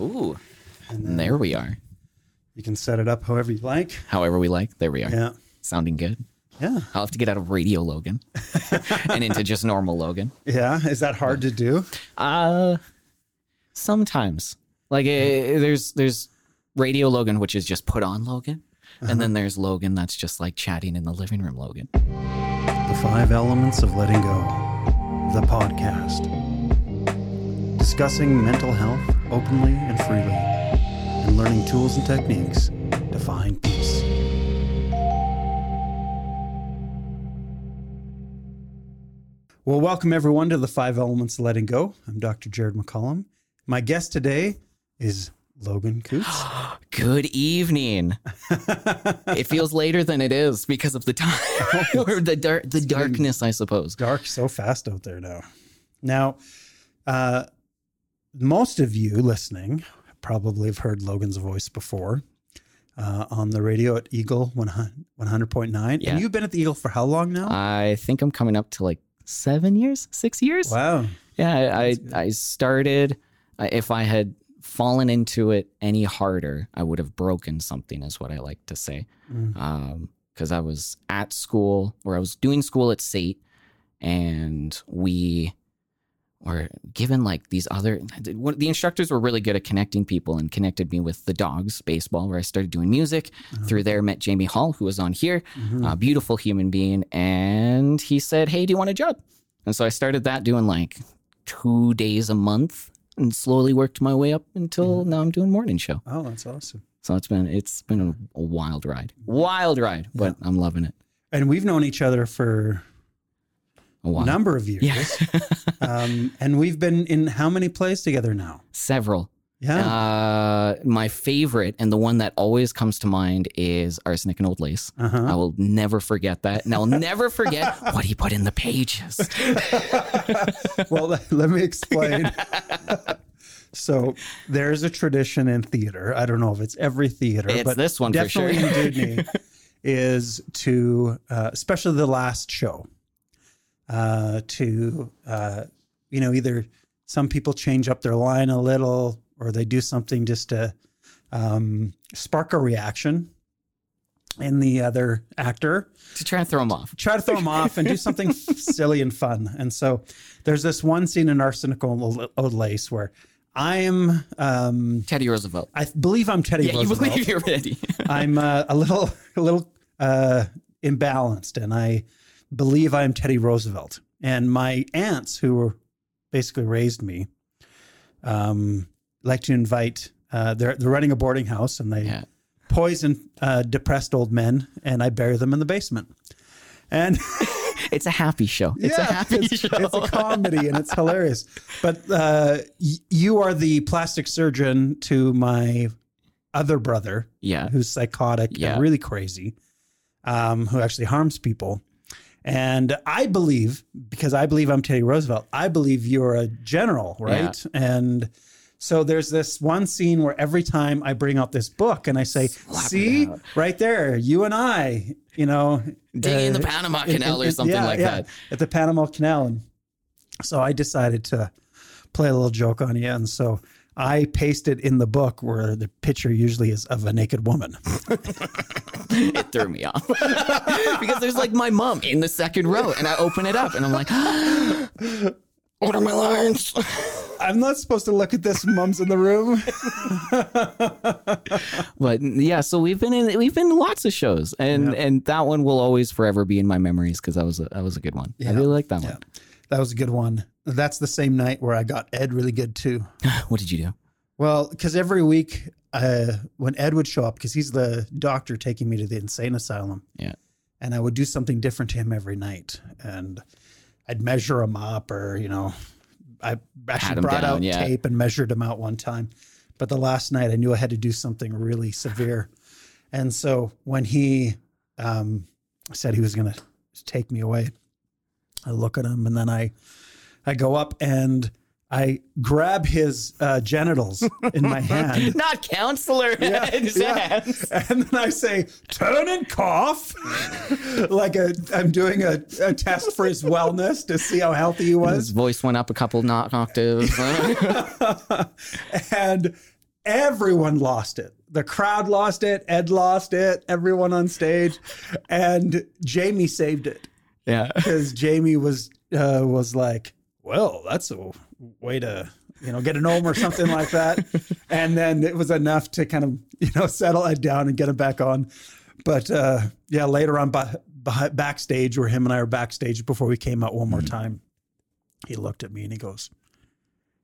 Ooh, and there we are. You can set it up however you like. However we like. There we are. Yeah. Sounding good. Yeah. I'll have to get out of radio Logan and into just normal Logan. Yeah. Is that hard to do? Uh sometimes. Like uh, there's there's radio Logan which is just put on Logan. And then there's Logan that's just like chatting in the living room Logan. The Five Elements of Letting Go, the podcast. Discussing mental health openly and freely, and learning tools and techniques to find peace. Well, welcome everyone to the Five Elements of Letting Go. I'm Dr. Jared McCollum. My guest today is Logan Coutts. Good evening. it feels later than it is because of the time or the dark the darkness, I suppose. dark so fast out there now. Now, uh, most of you listening probably have heard Logan's voice before uh, on the radio at Eagle 100, 100.9. Yeah. And you've been at the Eagle for how long now? I think I'm coming up to like seven years, six years. wow. Yeah, I I, I started. uh, If I had fallen into it any harder, I would have broken something. Is what I like to say. Mm. Because I was at school, or I was doing school at SAIT, and we were given like these other. The instructors were really good at connecting people and connected me with the Dawgs baseball, where I started doing music. Uh-huh. Through there, met Jamie Hall, who was on here, mm-hmm. a beautiful human being, and he said, "Hey, do you want a job?" And so I started that doing like two days a month and slowly worked my way up until mm-hmm. now I'm doing morning show. Oh, that's awesome. So it's been it's been a, wild ride. Wild ride, but I'm loving it. And we've known each other for A a while. Number of years. Yeah. um, and we've been in how many plays together now? Several. Yeah. Uh, my favorite and the one that always comes to mind is Arsenic and Old Lace. Uh-huh. I will never forget that. And I'll never forget what he put in the pages. well, let, me explain. so there's a tradition in theater. I don't know if it's every theater, It's but this one for definitely sure. in Dewdney is to, uh, especially the last show, uh, to uh, you know either some people change up their line a little or they do something just to um, spark a reaction in the other actor to try and throw him off. try to throw them off and do something silly and fun. And so there's this one scene in Arsenic and Old Lace where I am, um, Teddy Roosevelt. I believe I'm Teddy Yeah, you believe you're ready. I'm uh, a little, a little uh, imbalanced, and I believe I'm Teddy Roosevelt. And my aunts, who were basically raised me, um, like to invite. Uh, they're they're running a boarding house, and they Yeah. poison uh, depressed old men, and I bury them in the basement. And It's a happy show. It's a happy it's, show. it's a comedy and it's hilarious. But uh, y- you are the plastic surgeon to my other brother, yeah. who's psychotic Yeah. and really crazy, um, who actually harms people. And I believe, because I believe I'm Teddy Roosevelt, I believe you're a general, right? And so there's this one scene where every time I bring out this book and I say, Slap see, right there, you and I, you know, Dig in the uh, Panama in- Canal in- or something yeah, like yeah, that. at the Panama Canal. And so I decided to play a little joke on you. And so I pasted in the book where the picture usually is of a naked woman. It threw me off because there's like my mom in the second row, and I open it up, and I'm like, "What are my lines?" I'm not supposed to look at this. Mom's in the room. But yeah, so we've been in we've been in lots of shows, and and that one will always forever be in my memories because that was a, that was a good one. I really like that Yeah. one. That was a good one. That's the same night where I got Ed really good too. What did you do? Well, because every week uh, when Ed would show up, because he's the doctor taking me to the insane asylum, Yeah, and I would do something different to him every night, and I'd measure him up, or you know, I actually brought down, out yeah. tape and measured him out one time. But the last night, I knew I had to do something really severe, and so when he um, said he was going to take me away, I look at him, and then I, I go up and. I grab his uh, genitals in my hand. not counselor Yeah, in his yeah. hands. And then I say, turn and cough. like a, I'm doing a, a test for his wellness to see how healthy he was. His voice went up a couple not octaves. and everyone lost it. The crowd lost it. Ed lost it. Everyone on stage, and Jamie saved it Yeah. because Jamie was uh, was like, "Well, that's a way to you know get an ohm or something like that," and then it was enough to kind of you know settle it down and get it back on. But uh, yeah, later on, by, by, backstage, where him and I were backstage before we came out one more time, he looked at me and he goes,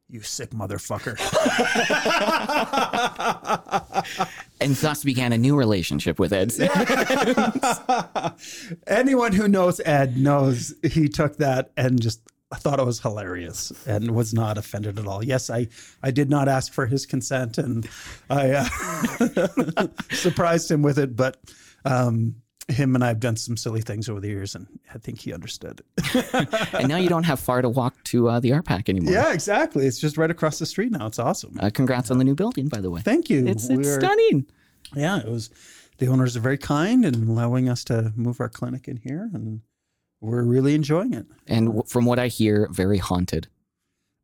"You sick motherfucker." And thus began a new relationship with Ed. Anyone who knows Ed knows he took that and just thought it was hilarious and was not offended at all. Yes, I, I did not ask for his consent and I uh, surprised him with it, but um, him and I have done some silly things over the years and I think he understood. and now you don't have far to walk to uh, the RPAC anymore. yeah, exactly. It's just right across the street now. It's awesome. Uh, congrats on the new building, by the way. Thank you. It's, it's We're- stunning. Yeah, it was. The owners are very kind and allowing us to move our clinic in here, and we're really enjoying it. And w- from what I hear, very haunted.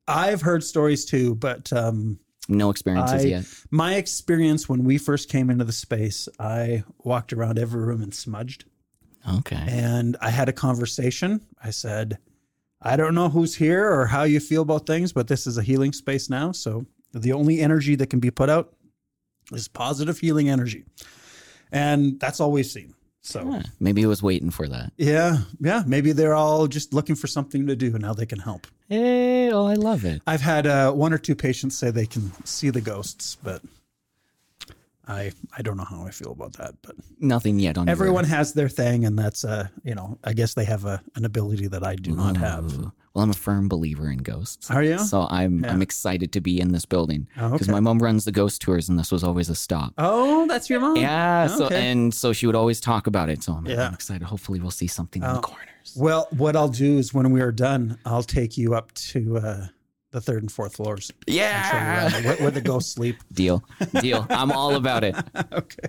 I've heard stories too, but um, No experiences I- yet. my experience when we first came into the space, I walked around every room and smudged, Okay. and I had a conversation. I said, "I don't know who's here or how you feel about things, but this is a healing space now. So the only energy that can be put out is positive healing energy, and that's all we've seen." So. Yeah, maybe he was waiting for that. Yeah, yeah. Maybe they're all just looking for something to do, and now they can help. Hey, oh, I love it. I've had uh, one or two patients say they can see the ghosts, but I I don't know how I feel about that. But Nothing yet on everyone has their thing, and that's uh you know I guess they have a, an ability that I do not have. Well, I'm a firm believer in ghosts. Are you? So I'm Yeah. I'm excited to be in this building Oh, because okay. my mom runs the ghost tours, and this was always a stop. Oh, that's your mom. Yeah. So and so she would always talk about it. So I'm, Yeah. I'm excited. Hopefully, we'll see something in the Oh. corners. Well, what I'll do is when we are done, I'll take you up to uh, the third and fourth floors. Yeah. where, where the ghosts sleep. Deal. Deal. I'm all about it. okay.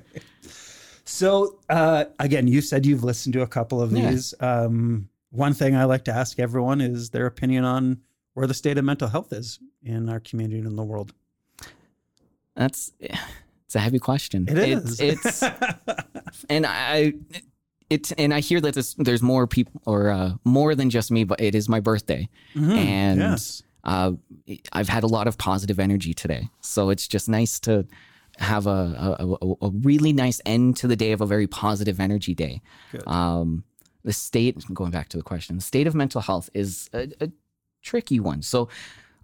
So uh, again, you said you've listened to a couple of Yeah. these. Um, one thing I like to ask everyone is their opinion on where the state of mental health is in our community and in the world. That's it's a heavy question. It is. It's, it's and I it's and I hear that this, there's more people or uh, more than just me, but it is my birthday, Mhm. and yes. uh, I've had a lot of positive energy today. So it's just nice to have a, a, a, a really nice end to the day of a very positive energy day. Good. Um, the state, going back to the question, the state of mental health is a, a tricky one. So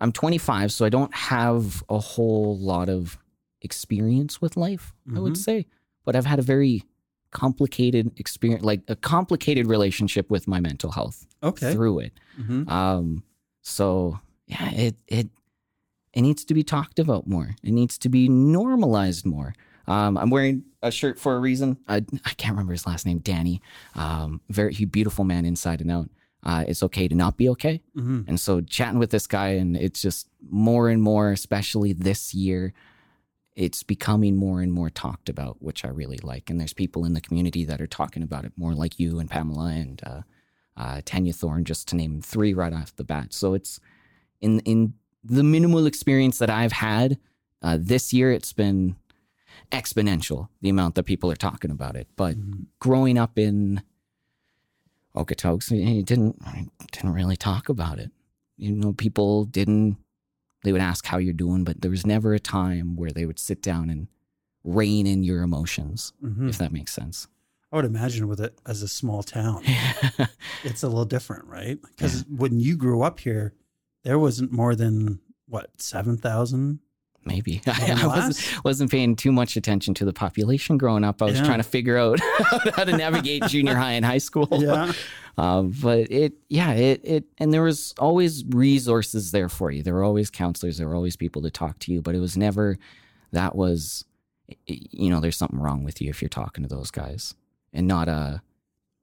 I'm 25, so I don't have a whole lot of experience with life, I would Mhm. say, but I've had a very complicated experience, like a complicated relationship with my mental health Okay. through it. Mhm. Um, so yeah, it it it needs to be talked about more. It needs to be normalized more. Um, I'm wearing a shirt for a reason. I, I can't remember his last name. Danny. Um, very he beautiful man inside and out. Uh, it's okay to not be okay. Mhm. And so chatting with this guy, and it's just more and more, especially this year, it's becoming more and more talked about, which I really like. And there's people in the community that are talking about it more, like you and Pamela and uh, uh, Tanya Thorne, just to name three right off the bat. So it's in in the minimal experience that I've had uh, this year, it's been exponential the amount that people are talking about it. But Mhm. growing up in Okotoks, you didn't I didn't really talk about it. You know, people didn't. They would ask how you're doing, but there was never a time where they would sit down and rein in your emotions, Mhm. if that makes sense. I would imagine with it as a small town, it's a little different, right? Because when you grew up here, there wasn't more than what seven thousand. Maybe I wasn't, wasn't paying too much attention to the population growing up. I was Yeah. trying to figure out how to navigate junior high and high school. Yeah. Um, but it, yeah, it, it, and there was always resources there for you. There were always counselors. There were always people to talk to you, but it was never that was, you know, there's something wrong with you if you're talking to those guys and not a,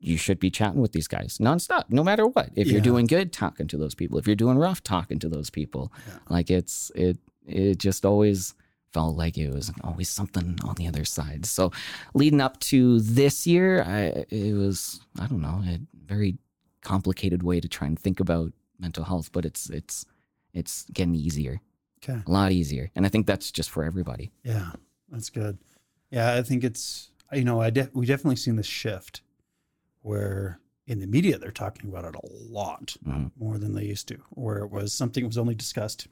you should be chatting with these guys nonstop, no matter what. If Yeah. you're doing good, talking to those people. If you're doing rough, talking to those people. Yeah. Like it's, it, it just always felt like it was always something on the other side. So leading up to this year, I, it was, I don't know, a very complicated way to try and think about mental health, but it's, it's, it's getting easier. Okay. A lot easier. And I think that's just for everybody. Yeah, that's good. Yeah, I think it's you know I de- we definitely seen this shift where in the media they're talking about it a lot Mhm. more than they used to, where it was something was only discussed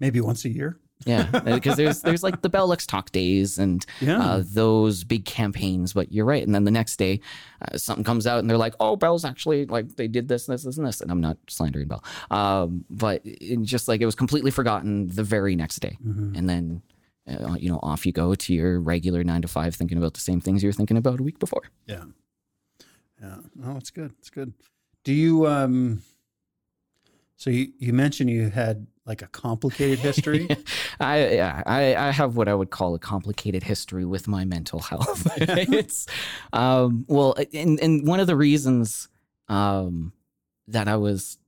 maybe once a year. Yeah, because there's there's like the Bell Let's Talk days and Yeah, uh, those big campaigns. But you're right. And then the next day, uh, something comes out and they're like, "Oh, Bell's actually like they did this, this, this, and this." And I'm not slandering Bell, um, but just like it was completely forgotten the very next day. Mhm. And then uh, you know off you go to your regular nine to five, thinking about the same things you were thinking about a week before. yeah, yeah. No, it's good. It's good. Do you um? So you you mentioned you had like a complicated history. I, yeah, I I have what I would call a complicated history with my mental health. it's um well and and one of the reasons um that I was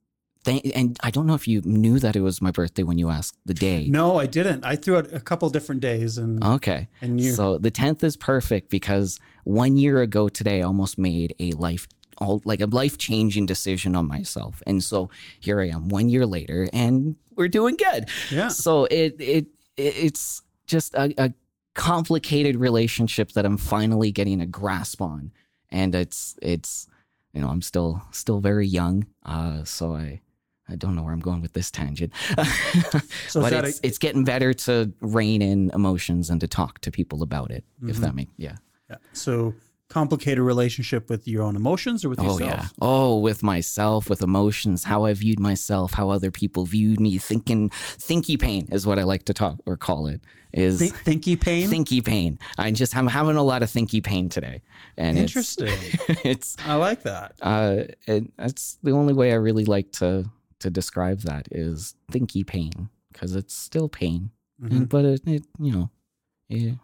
th- and I don't know if you knew that it was my birthday when you asked the day. no, I didn't. I threw out a couple different days, and Okay. and you. So the 10th is perfect because 1 year ago today I almost made a life all like a life-changing decision on myself. And so here I am 1 year later and we're doing good. yeah. So it it it- it's just a, a complicated relationship that I'm finally getting a grasp on, and it's it's you know I'm still still very young, uh, so I I don't know where I'm going with this tangent, So but it's a- it's getting better to rein in emotions and to talk to people about it. If Mhm. that makes yeah. Yeah. So complicated relationship with your own emotions or with Oh yourself? yeah. Oh, with myself, with emotions, how I viewed myself, how other people viewed me. Thinking, thinky pain is what I like to talk or call it. Is Think, thinky pain. thinky pain. I just I'm having a lot of thinky pain today, and Interesting. It's, I like that. uh, it, that's the only way I really like to to describe that is thinky pain because it's still pain, Mhm. but it, it you know, it,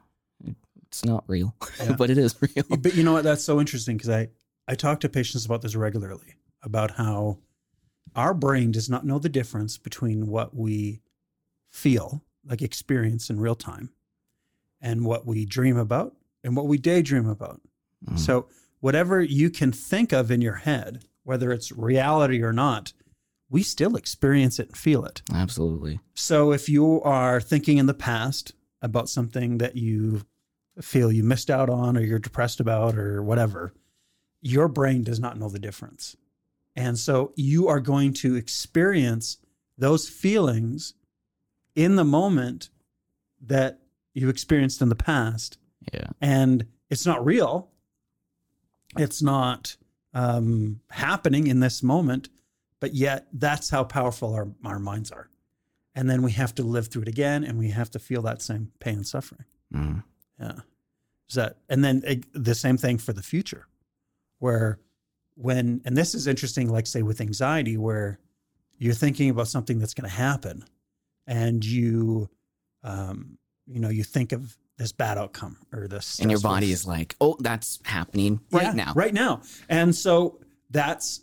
it's not real, Yeah. but it is real. But you know what? That's so interesting because I I talk to patients about this regularly about how our brain does not know the difference between what we feel like experience in real time and what we dream about and what we daydream about. Mhm. So whatever you can think of in your head, whether it's reality or not, we still experience it and feel it. Absolutely. So if you are thinking in the past about something that you feel you missed out on or you're depressed about or whatever, your brain does not know the difference. And so you are going to experience those feelings in the moment that you experienced in the past. Yeah. And it's not real. It's not um, happening in this moment, but yet that's how powerful our, our minds are. And then we have to live through it again and we have to feel that same pain and suffering. Mhm. Yeah. Is that, and then eh, the same thing for the future, where when, and this is interesting, like say with anxiety, where you're thinking about something that's going to happen and you, um, you know, you think of this bad outcome or this, And your body is like, oh, that's happening right Yeah, now. right now. And so that's,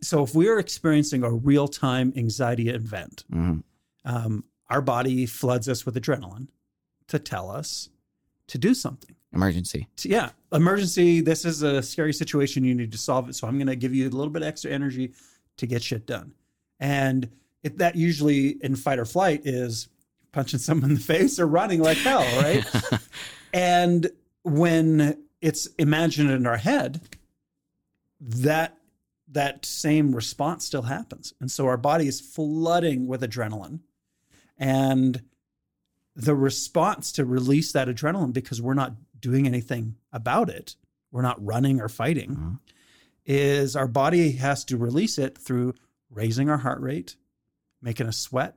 so if we're experiencing a real time anxiety event, Mhm. um, our body floods us with adrenaline to tell us to do something. Emergency. So, yeah, emergency. This is a scary situation. You need to solve it. So I'm going to give you a little bit extra energy to get shit done. And it, that usually in fight or flight is punching someone in the face or running like hell, right? and when it's imagined in our head, that that same response still happens. And so our body is flooding with adrenaline. And the response to release that adrenaline because we're not doing anything about it, we're not running or fighting, Mhm. is our body has to release it through raising our heart rate, making us sweat,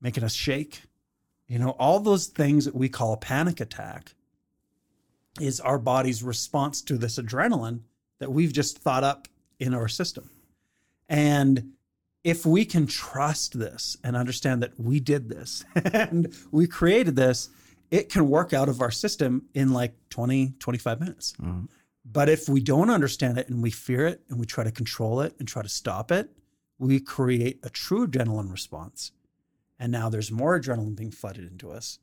making us shake. You know, all those things that we call a panic attack is our body's response to this adrenaline that we've just thought up in our system. And if we can trust this and understand that we did this and we created this, it can work out of our system in like 20, 25 minutes. Mhm. But if we don't understand it and we fear it and we try to control it and try to stop it, we create a true adrenaline response. And now there's more adrenaline being flooded into us.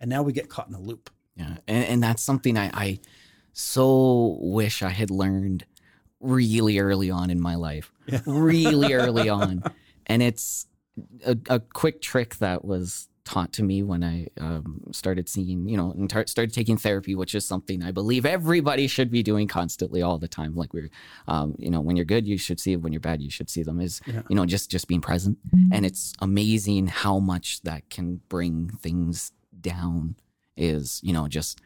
And now we get caught in a loop. Yeah, and, and that's something I, I so wish I had learned really early on in my life, Yeah. really early on. And it's a, a quick trick that was taught to me when I um, started seeing, you know, and tar- started taking therapy, which is something I believe everybody should be doing constantly all the time. Like we're, um, you know, when you're good, you should see it. When you're bad, you should see them. Is Yeah. you know just just being present, and it's amazing how much that can bring things down. Is you know just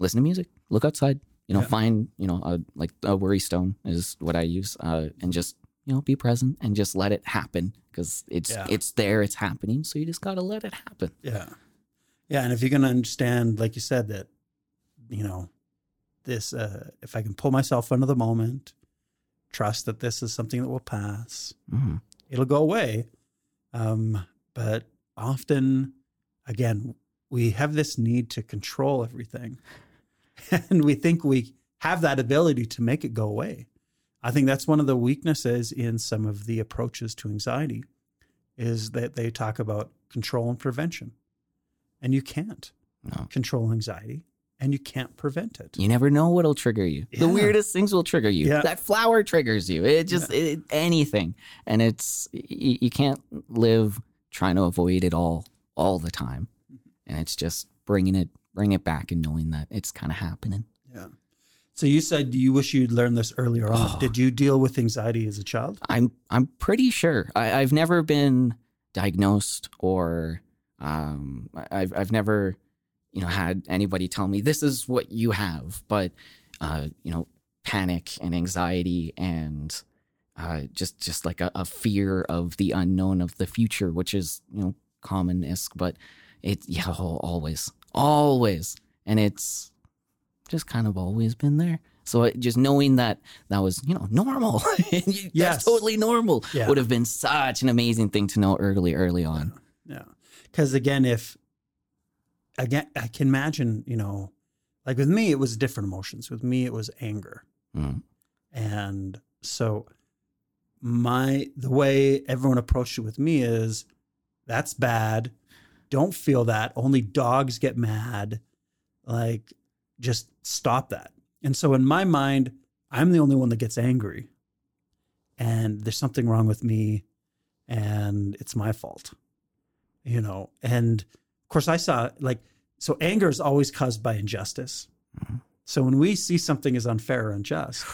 listen to music, look outside, you know, Yeah. find you know a, like a worry stone is what I use, uh, and just you know be present and just let it happen because it's Yeah. it's there, it's happening. So you just gotta let it happen. Yeah. Yeah. And if you're going to understand, like you said, that, you know, this, uh, if I can pull myself under the moment, trust that this is something that will pass, Mhm. it'll go away. Um, but often, again, we have this need to control everything. And we think we have that ability to make it go away. I think that's one of the weaknesses in some of the approaches to anxiety is that they talk about control and prevention. And you can't No. control anxiety and you can't prevent it. You never know what'll trigger you. The weirdest things will trigger you. Yeah. That flower triggers you. It just it, anything, and it's you, you can't live trying to avoid it all all the time, mm-hmm. and it's just bringing it bring it back and knowing that it's kind of happening. Yeah. So you said you wish you'd learned this earlier on. Oh. Did you deal with anxiety as a child? I'm I'm pretty sure I, I've never been diagnosed or um, I've I've never you know had anybody tell me this is what you have, but uh, you know panic and anxiety and uh, just just like a, a fear of the unknown of the future, which is you know common isk, but it yeah always always and it's just kind of always been there. So just knowing that that was you know normal, Yes. that's totally normal, Yeah. would have been such an amazing thing to know early, early on. Yeah. Because again, if again, I can imagine, you know, like with me, it was different emotions. With me, it was anger. Mm. And so my the way everyone approached it with me is that's bad. Don't feel that. Only dogs get mad. Like just stop that. And so in my mind, I'm the only one that gets angry. And there's something wrong with me and it's my fault. You know, and of course I saw like so anger is always caused by injustice. Mhm. So when we see something as unfair or unjust,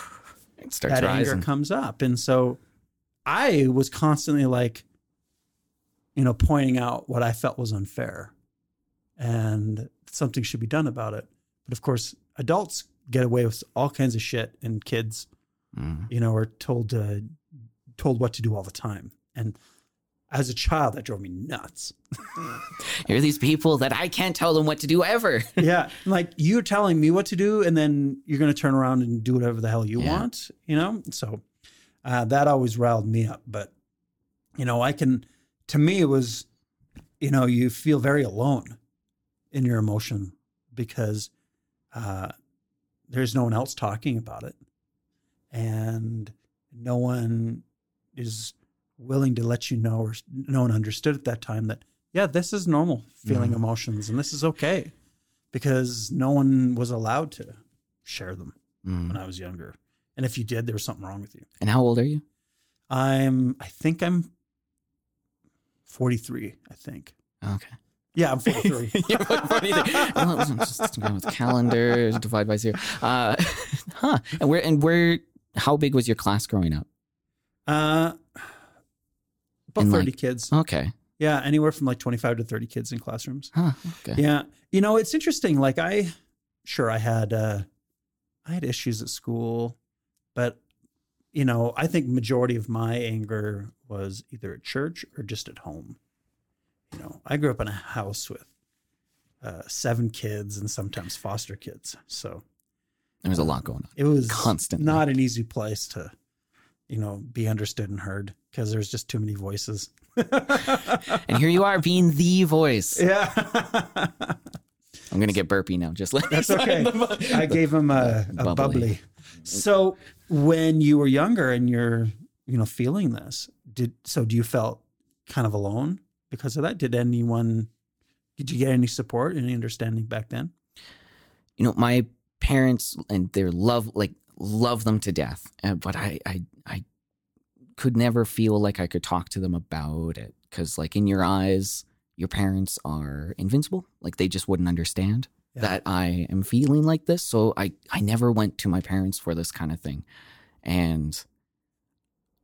It starts that rising. anger comes up. And so I was constantly like, you know, pointing out what I felt was unfair and something should be done about it. But of course, adults get away with all kinds of shit and kids, Mm. you know, are told to, told what to do all the time. And as a child, that drove me nuts. Here are these people that I can't tell them what to do ever. yeah. Like you're telling me what to do, and then you're going to turn around and do whatever the hell you Yeah. want, you know? So uh, that always riled me up. But, you know, I can, to me, it was, you know, you feel very alone in your emotion because uh, there's no one else talking about it. And no one is willing to let you know, or no one understood at that time that, yeah, this is normal feeling Mhm. emotions and this is okay because no one was allowed to share them Mm. when I was younger. And if you did, there was something wrong with you. And how old are you? I'm, I think I'm 43, I think. Okay. Yeah, I'm 43. Yeah, do? Well, listen, just with calendar, divide by zero. Uh, huh. And where and where? How big was your class growing up? Uh, about And, 30 like- kids. Okay. Yeah, anywhere from like 25 to 30 kids in classrooms. Huh. Okay. Yeah. You know, it's interesting. Like I sure I had uh I had issues at school, but you know, I think majority of my anger was either at church or just at home. You know, I grew up in a house with uh, seven kids and sometimes foster kids. So There was a lot going on. it was constant, not an easy place to, you know, be understood and heard because there's just too many voices. And here you are being the voice. yeah. I'm gonna get burpy now. Just like That's okay. I gave him a, a Bubbly. bubbly. So when you were younger and you're, you know, feeling this, did so do you felt kind of alone because of that? Did anyone did you get any support, any understanding back then? you know my parents and their love like love them to death uh, but i i i could never feel like I could talk to them about it because, like, in your eyes, your parents are invincible. Like, they just wouldn't understand Yeah. that I am feeling like this. So I, I never went to my parents for this kind of thing. And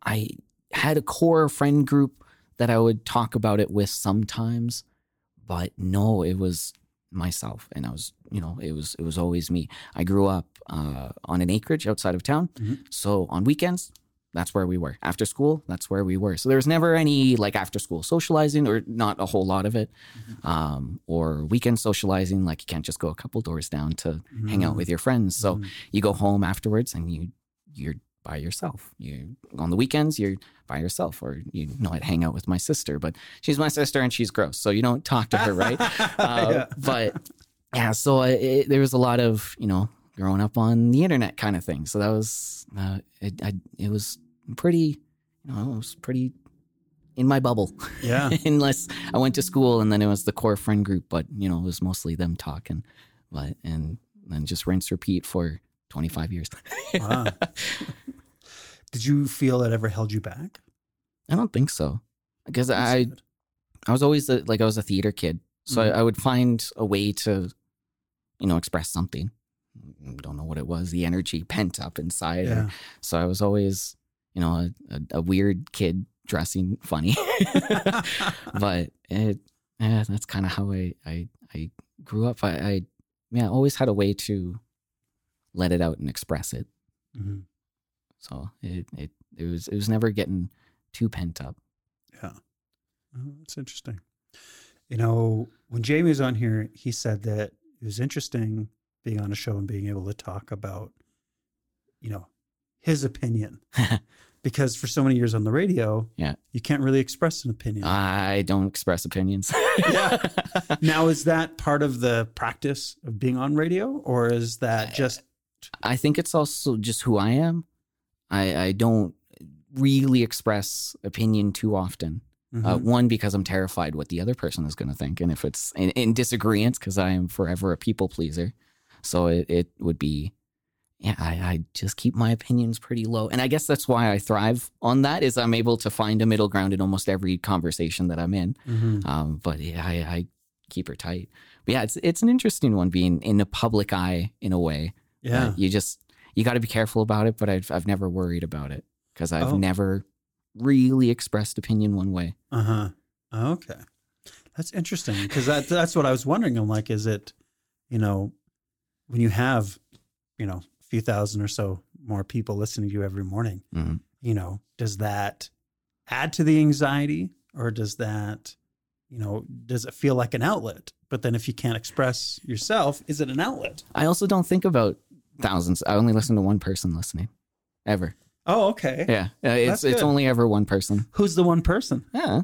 I had a core friend group that I would talk about it with sometimes, but no, it was myself. And I was, you know, it was, it was always me. I grew up uh, on an acreage outside of town. Mhm. So on weekends, that's where we were. After school, that's where we were. So there was never any like after school socializing or not a whole lot of it. Um, or weekend socializing, like you can't just go a couple doors down to hang out with your friends. So Mhm. you go home afterwards and you you're by yourself. You on the weekends you're by yourself, or you know I'd hang out with my sister, but she's my sister and she's gross, so you don't talk to her, right? Uh, Yeah. But yeah, so it, there was a lot of you know growing up on the internet kind of thing. So that was uh, it. I, it was pretty, you know, it was pretty in my bubble. Yeah. Unless I went to school and then it was the core friend group, but you know it was mostly them talking, but and then just rinse repeat for twenty five years. Wow. Did you feel it ever held you back? I don't think so, because That's I good. I was always a, like I was a theater kid, so Mhm. I, I would find a way to, you know, express something. Don't know what it was, the energy pent up inside. Yeah. so I was always, you know, a, a, a weird kid dressing funny. but it, yeah, that's kind of how I, I I grew up. I, I yeah, always had a way to let it out and express it. Mhm. So it it it was it was never getting too pent up. Yeah. Oh, that's interesting. You know, when Jamie was on here, he said that it was interesting being on a show and being able to talk about, you know, his opinion. because for so many years on the radio, Yeah. you can't really express an opinion. I don't express opinions. Yeah. now, is that part of the practice of being on radio, or is that just I think it's also just who I am. I, I don't really express opinion too often. Uh, Mhm. one, because I'm terrified what the other person is going to think. And if it's in, in disagreement, because I am forever a people pleaser. So it, it would be, yeah, I, I just keep my opinions pretty low. And I guess that's why I thrive on that is I'm able to find a middle ground in almost every conversation that I'm in. Mhm. Um, but yeah, I, I keep her tight. But yeah, it's it's an interesting one being in the public eye in a way. yeah, Uh, you just you got to be careful about it. But I've I've never worried about it because I've Oh. never really expressed opinion one way. Uh huh. Okay, that's interesting because that that's what I was wondering. I'm like, is it, you know, when you have, you know, few thousand or so more people listening to you every morning, Mhm. you know, does that add to the anxiety or does that, you know, does it feel like an outlet? But then if you can't express yourself, is it an outlet? I also don't think about thousands. I only listen to one person listening, ever. Oh, okay. Yeah, Uh, it's it's only ever one person. Who's the one person? Yeah.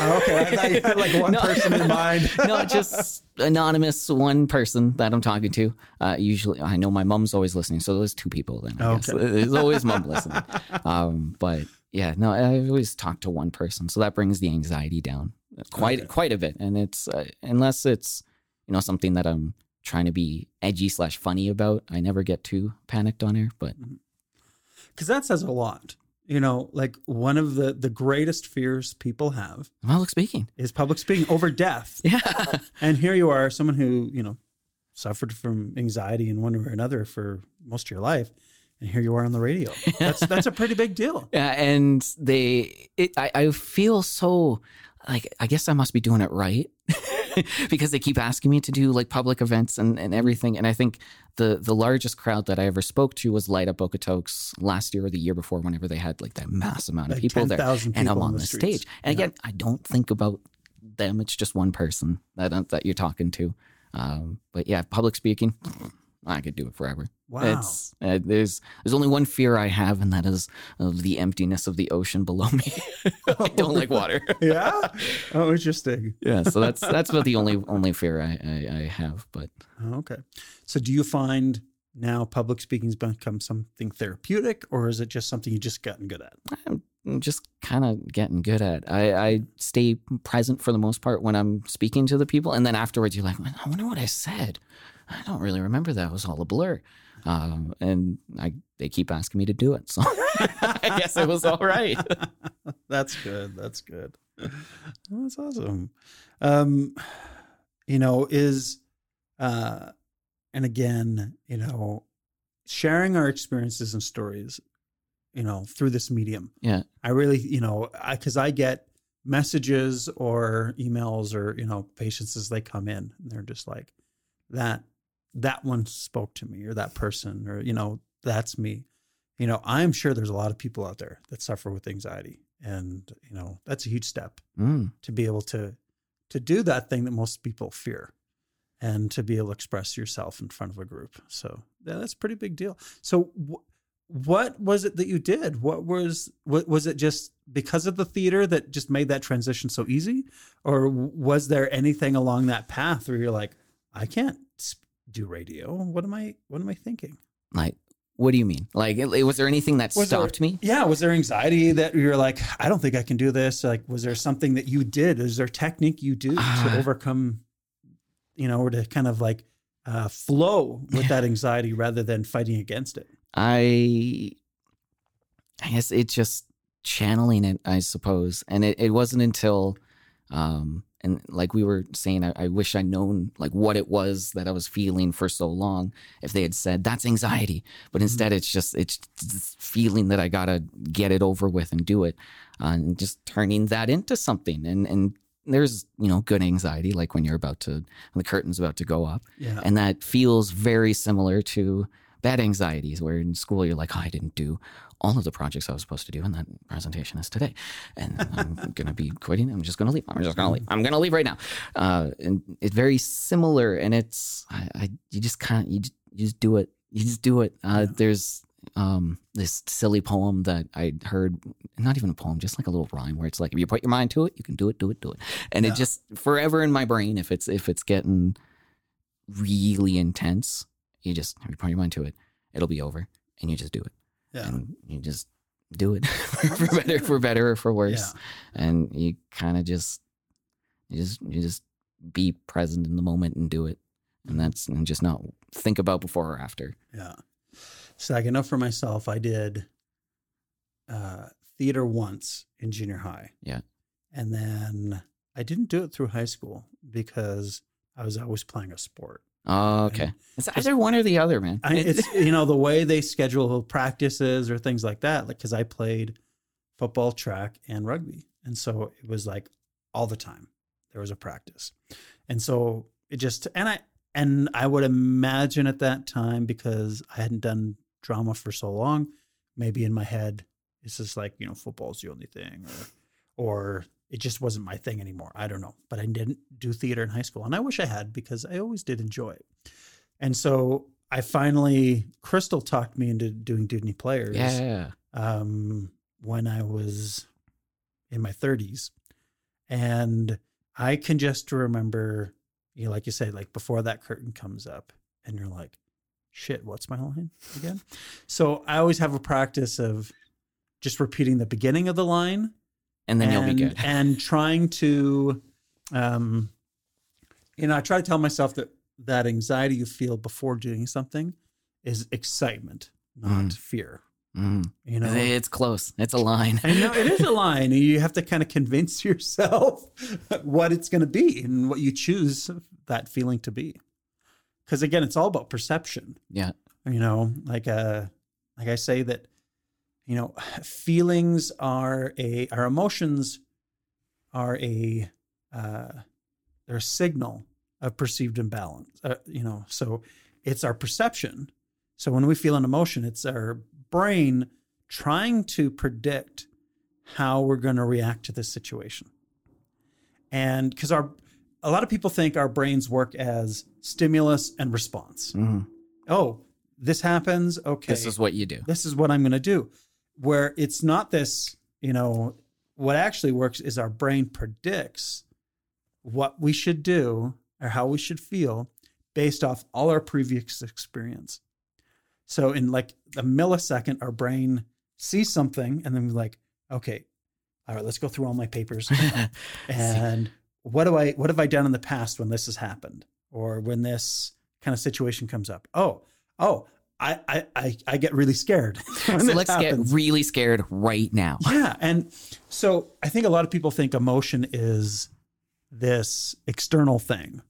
Oh, okay. I thought you had like one No. person in mind. no, just anonymous one person that I'm talking to. Uh, usually, I know my mom's always listening, so there's two people. Then I guess there's always mom listening. Um, but yeah, no, I always talk to one person, so that brings the anxiety down quite Okay. quite a bit. And it's uh, unless it's you know something that I'm trying to be edgy slash funny about, I never get too panicked on air. But because that says a lot. You know, like one of the the greatest fears people have public speaking, is public speaking over death. yeah, And here you are, someone who you know suffered from anxiety in one way or another for most of your life, and here you are on the radio. That's that's a pretty big deal. Yeah, and they, it, I, I feel so like I guess I must be doing it right because they keep asking me to do like public events and, and everything. And I think the the largest crowd that I ever spoke to was Light Up Okotoks last year or the year before, whenever they had like that mass amount of Like people there, 10,000 and I'm on the, the stage. And Yeah. again, I don't think about them; it's just one person that that you're talking to. Um, but yeah, public speaking, I could do it forever. Wow. It's uh, there's there's only one fear I have, and that is of the emptiness of the ocean below me. I don't like water. yeah. Oh, interesting. yeah, so that's that's about the only only fear I, I, I have. But Oh, okay. So, do you find now public speaking's become something therapeutic, or is it just something you just gotten good at? I'm just kind of getting good at. I, I stay present for the most part when I'm speaking to the people, and then afterwards you're like, I wonder what I said. I don't really remember that. It was all a blur. Um, and I they keep asking me to do it, so I guess it was all right. That's good. That's good. That's awesome. Um, you know, is uh and again, you know, sharing our experiences and stories, you know, through this medium. Yeah. I really, you know, I cuz I get messages or emails or, you know, patients as they come in and they're just like that that one spoke to me or that person or you know, that's me. You know, I'm sure there's a lot of people out there that suffer with anxiety and, you know, that's a huge step Mm, to be able to to do that thing that most people fear and to be able to express yourself in front of a group. So yeah, that's a pretty big deal. So wh- what was it that you did? What was what was it just because of the theater that just made that transition so easy? Or was there anything along that path where you're like i can't do radio what am i what am i thinking like, what do you mean? Like, it- was there anything that Was there- stopped me? Yeah, was there anxiety that you're like, I don't think I can do this? Like, was there something that you did? Is there a technique you do Ah. to overcome, you know, or to kind of like uh, flow with that anxiety rather than fighting against it? I, I guess it's just channeling it, I suppose. And it, it wasn't until, um, and like we were saying, I, I wish I'd known like what it was that I was feeling for so long. If they had said that's anxiety, but instead it's just it's this feeling that I gotta get it over with and do it, uh, and just turning that into something. And and there's you know good anxiety like when you're about to the curtain's about to go up, Yeah. and that feels very similar to bad anxieties where in school you're like, oh, I didn't do all of the projects I was supposed to do, and that presentation is today, and I'm gonna be quitting. I'm just gonna leave. I'm just gonna leave. I'm gonna leave right now. Uh, and it's very similar, and it's I, I you just can't you just, you just do it. You just do it. Uh, Yeah. There's um this silly poem that I heard, not even a poem, just like a little rhyme where it's like if you put your mind to it, you can do it, do it, do it, and Yeah. it just forever in my brain. If it's if it's getting really intense, you just if you put your mind to it, it'll be over, and you just do it Yeah. and you just do it for better for better or for worse Yeah. and you kind of just you just you just be present in the moment and do it and that's and just not think about before or after Yeah. So I know for myself, I did uh, theater once in junior high. Yeah. And then I didn't do it through high school because I was always playing a sport. Oh, okay. it's either one or the other man. I, it's you know the way they schedule practices or things like that. Like because I played football, track, and rugby, and so it was like all the time there was a practice, and so it just and I and I would imagine at that time because I hadn't done drama for so long, maybe in my head it's just like you know football's the only thing, or or it just wasn't my thing anymore. I don't know, but I didn't do theater in high school, and I wish I had because I always did enjoy it. And so I finally, Crystal talked me into doing Dewdney Players yeah um, when I was in my 30s. And I can just remember, you know, like you said, like before that curtain comes up, and you're like, shit, what's my line again? so I always have a practice of just repeating the beginning of the line and then you'll be and- good and trying to um you know i try to tell myself that that anxiety you feel before doing something is excitement not Mm. fear Mm. you know it's close it's a line I know it is a line. You have to kind of convince yourself what it's going to be and what you choose that feeling to be. Because again, it's all about perception. yeah You know, like uh, like I say that, you know, feelings are a our emotions are a uh, they're a signal of perceived imbalance. Uh, you know, so it's our perception. So when we feel an emotion, it's our brain trying to predict how we're going to react to this situation. And because our a lot of people think our brains work as stimulus and response. Mhm. Oh, this happens. Okay. this is what you do this is what I'm going to do. Where it's not this, you know, what actually works is our brain predicts what we should do or how we should feel based off all our previous experience. So in like a millisecond, our brain sees something and then we're like, okay, all right, let's go through all my papers and what do I what have I done in the past when this has happened or when this kind of situation comes up? Oh, oh, I I I, I get really scared. So let's happens. get really scared right now. Yeah. And so I think a lot of people think emotion is this external thing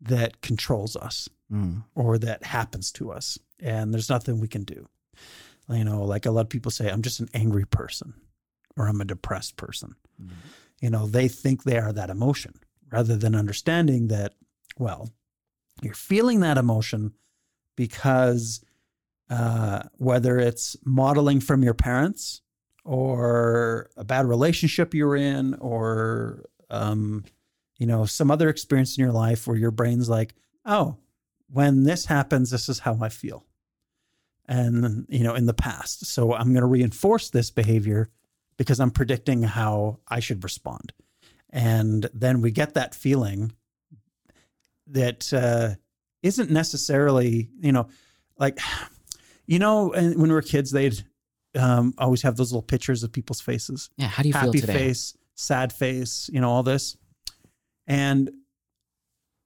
that controls us Mm. or that happens to us. And there's nothing we can do. You know, like a lot of people say, I'm just an angry person or I'm a depressed person. Mm. You know, they think they are that emotion rather than understanding that, well, you're feeling that emotion because uh, whether it's modeling from your parents or a bad relationship you're in or um, you know some other experience in your life where your brain's like oh when this happens this is how i feel. And you know in the past. So i'm going to reinforce this behavior because i'm predicting how i should respond. And then we get that feeling that uh, isn't necessarily you know like you know and when we were kids they'd um, always have those little pictures of people's faces Yeah. How do you feel happy today? face, sad face, you know, all this. And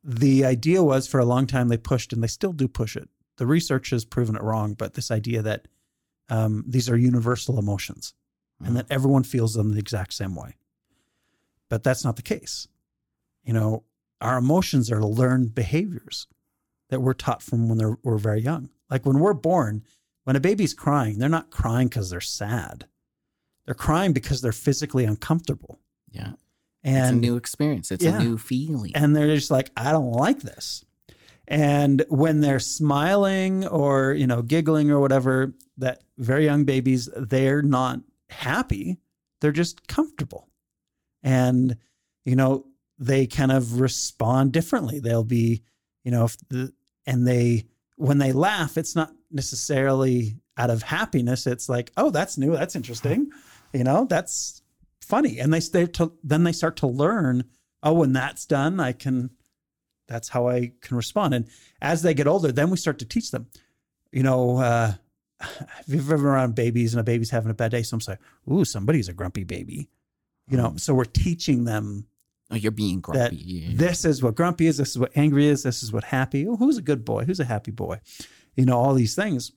the idea was for a long time they pushed, and they still do push it. The research has proven it wrong, but this idea that um, these are universal emotions and that everyone feels them the exact same way. But that's not the case. You know, our emotions are learned behaviors that we're taught from when they're, we're very young. Like when we're born, when a baby's crying, they're not crying because they're sad. They're crying because they're physically uncomfortable. Yeah. it's a And new experience. It's Yeah. a new feeling. and they're just like, I don't like this. And when they're smiling or, you know, giggling or whatever, that very young babies, they're not happy. They're just comfortable. And, you know, they kind of respond differently. They'll be, you know, if the, and they, when they laugh, it's not necessarily out of happiness. It's like, oh, that's new. That's interesting. You know, that's funny. And they start to, then they start to learn, oh, when that's done, I can, that's how I can respond. And as they get older, then we start to teach them, you know, uh, if you've ever been around babies and a baby's having a bad day, someone's like, ooh, somebody's a grumpy baby. You know, so we're teaching them oh, you're being grumpy. Yeah. this is what grumpy is, this is what angry is, this is what happy. Oh, who's a good boy? Who's a happy boy? You know, all these things.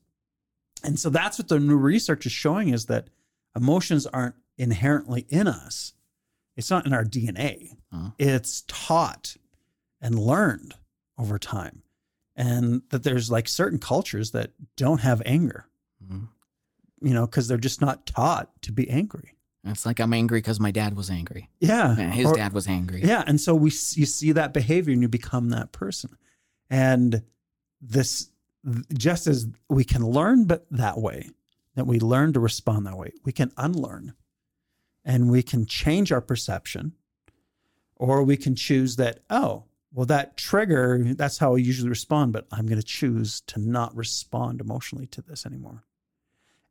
And so that's what the new research is showing is that emotions aren't inherently in us. It's not in our DNA. Huh. It's taught and learned over time. And that there's like certain cultures that don't have anger, Mhm. you know, because they're just not taught to be angry. It's like I'm angry because my dad was angry. Yeah. And his Or- dad was angry. Yeah, and so we you see that behavior and you become that person. And this just as we can learn but that way, that we learn to respond that way, we can unlearn and we can change our perception or we can choose that oh, well that trigger that's how I usually respond, but I'm going to choose to not respond emotionally to this anymore.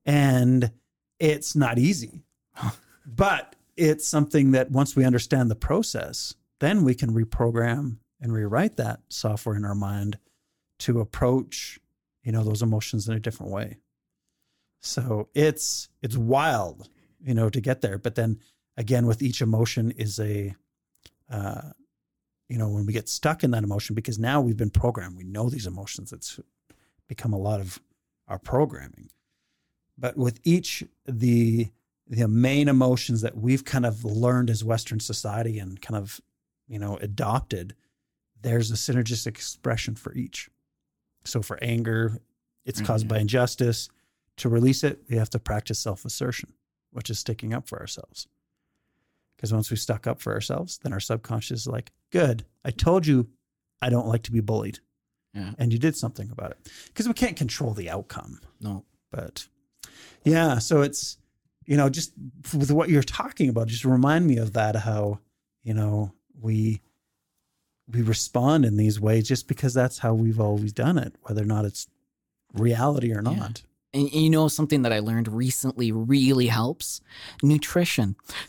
And it's not easy. but it's something that once we understand the process, then we can reprogram and rewrite that software in our mind to approach, you know, those emotions in a different way. So it's it's wild, you know, to get there. But then again, with each emotion is a, uh, you know, when we get stuck in that emotion, because now we've been programmed, we know these emotions. It's become a lot of our programming. But with each the the main emotions that we've kind of learned as Western society and kind of, you know, adopted, there's a synergistic expression for each. So for anger, it's caused Mhm. by injustice. To release it, we have to practice self assertion, which is sticking up for ourselves. Because once we stuck up for ourselves, then our subconscious is like, good, I told you I don't like to be bullied. Yeah. And you did something about it. Because we can't control the outcome No. but yeah so it's you know just with what you're talking about just remind me of that how you know we we respond in these ways just because that's how we've always done it whether or not it's reality or Yeah. not And you know something that I learned recently really helps? Nutrition.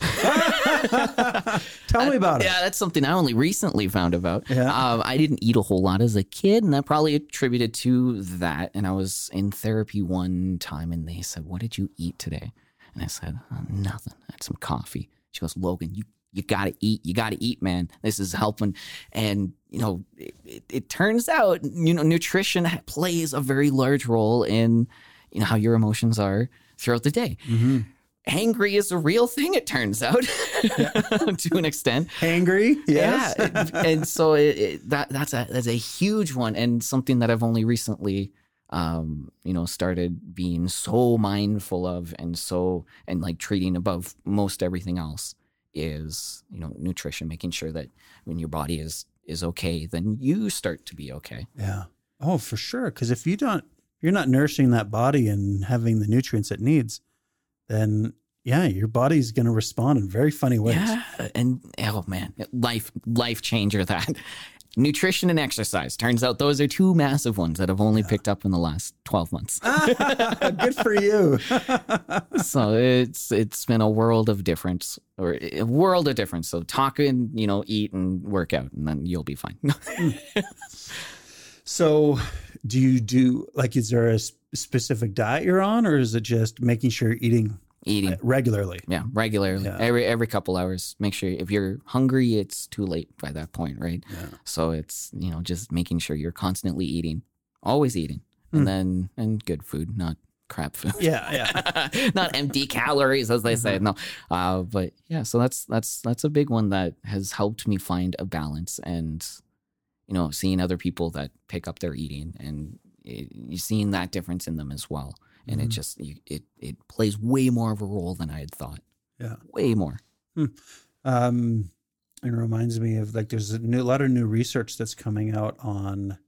tell me about it Yeah, that's something I only recently found about. Yeah. Um, I didn't eat a whole lot as a kid, and I probably attributed to that. And I was in therapy one time, and they said, "What did you eat today?" And I said, "Uh, "Nothing. I had some coffee." She goes, "Logan, you you gotta eat. You gotta eat, man. This is helping. And you know, it, it, it turns out you know nutrition plays a very large role in you know how your emotions are throughout the day. Mm-hmm. Angry is a real thing. It turns out to an extent. Angry, yes. Yeah, and so it, that that's a that's a huge one, and something that I've only recently, um, you know, started being so mindful of, and so and like treating above most everything else is you know nutrition, making sure that when your body is is okay, then you start to be okay. yeah. Oh, for sure. Because if you don't, you're not nourishing that body and having the nutrients it needs, then yeah, your body's going to respond in very funny ways. Yeah, and oh man, life life changer that. Nutrition and exercise. Turns out those are two massive ones that I've only picked up in the last 12 months. Good for you. so it's it's been a world of difference or a world of difference. So talk and, you know, eat and work out and then you'll be fine. Hmm. so, do you do like, is there a specific diet you're on, or is it just making sure you're eating Eating. regularly? Yeah, regularly. Yeah. Every every couple hours. Make sure if you're hungry, it's too late by that point, right? Yeah. So it's, you know, just making sure you're constantly eating. Always eating. Hmm. And then and good food, not crap food. Yeah, yeah. not empty calories as they say Mm-hmm. no uh, but yeah so that's that's that's a big one that has helped me find a balance and you know seeing other people that pick up their eating and it, you seeing that difference in them as well and it Mhm. just you, it it plays way more of a role than i had thought Yeah. way more Um, it reminds me of like there's a new, lot of new research that's coming out on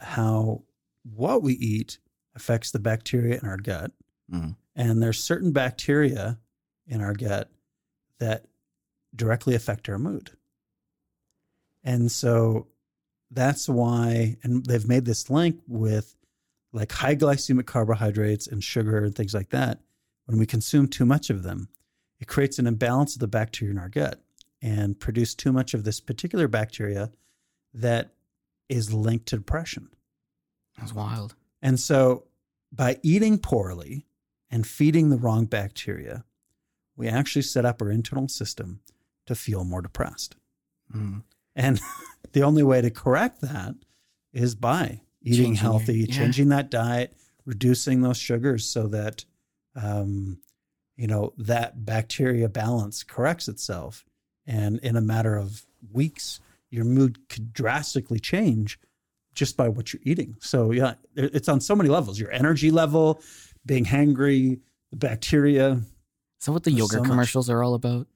how what we eat affects the bacteria in our gut, Mhm. and there's certain bacteria in our gut that directly affect our mood, and so that's why, and they've made this link with like high glycemic carbohydrates and sugar and things like that. When we consume too much of them, it creates an imbalance of the bacteria in our gut and produce too much of this particular bacteria that is linked to depression. that's wild And so by eating poorly and feeding the wrong bacteria, we actually set up our internal system to feel more depressed. Mm. And the only way to correct that is by eating Changing healthy, yeah. changing that diet, reducing those sugars so that, um, you know, that bacteria balance corrects itself. And in a matter of weeks, your mood could drastically change just by what you're eating. So, yeah, it's on so many levels your energy level, being hangry, the bacteria. is that what the There's yogurt so much- commercials are all about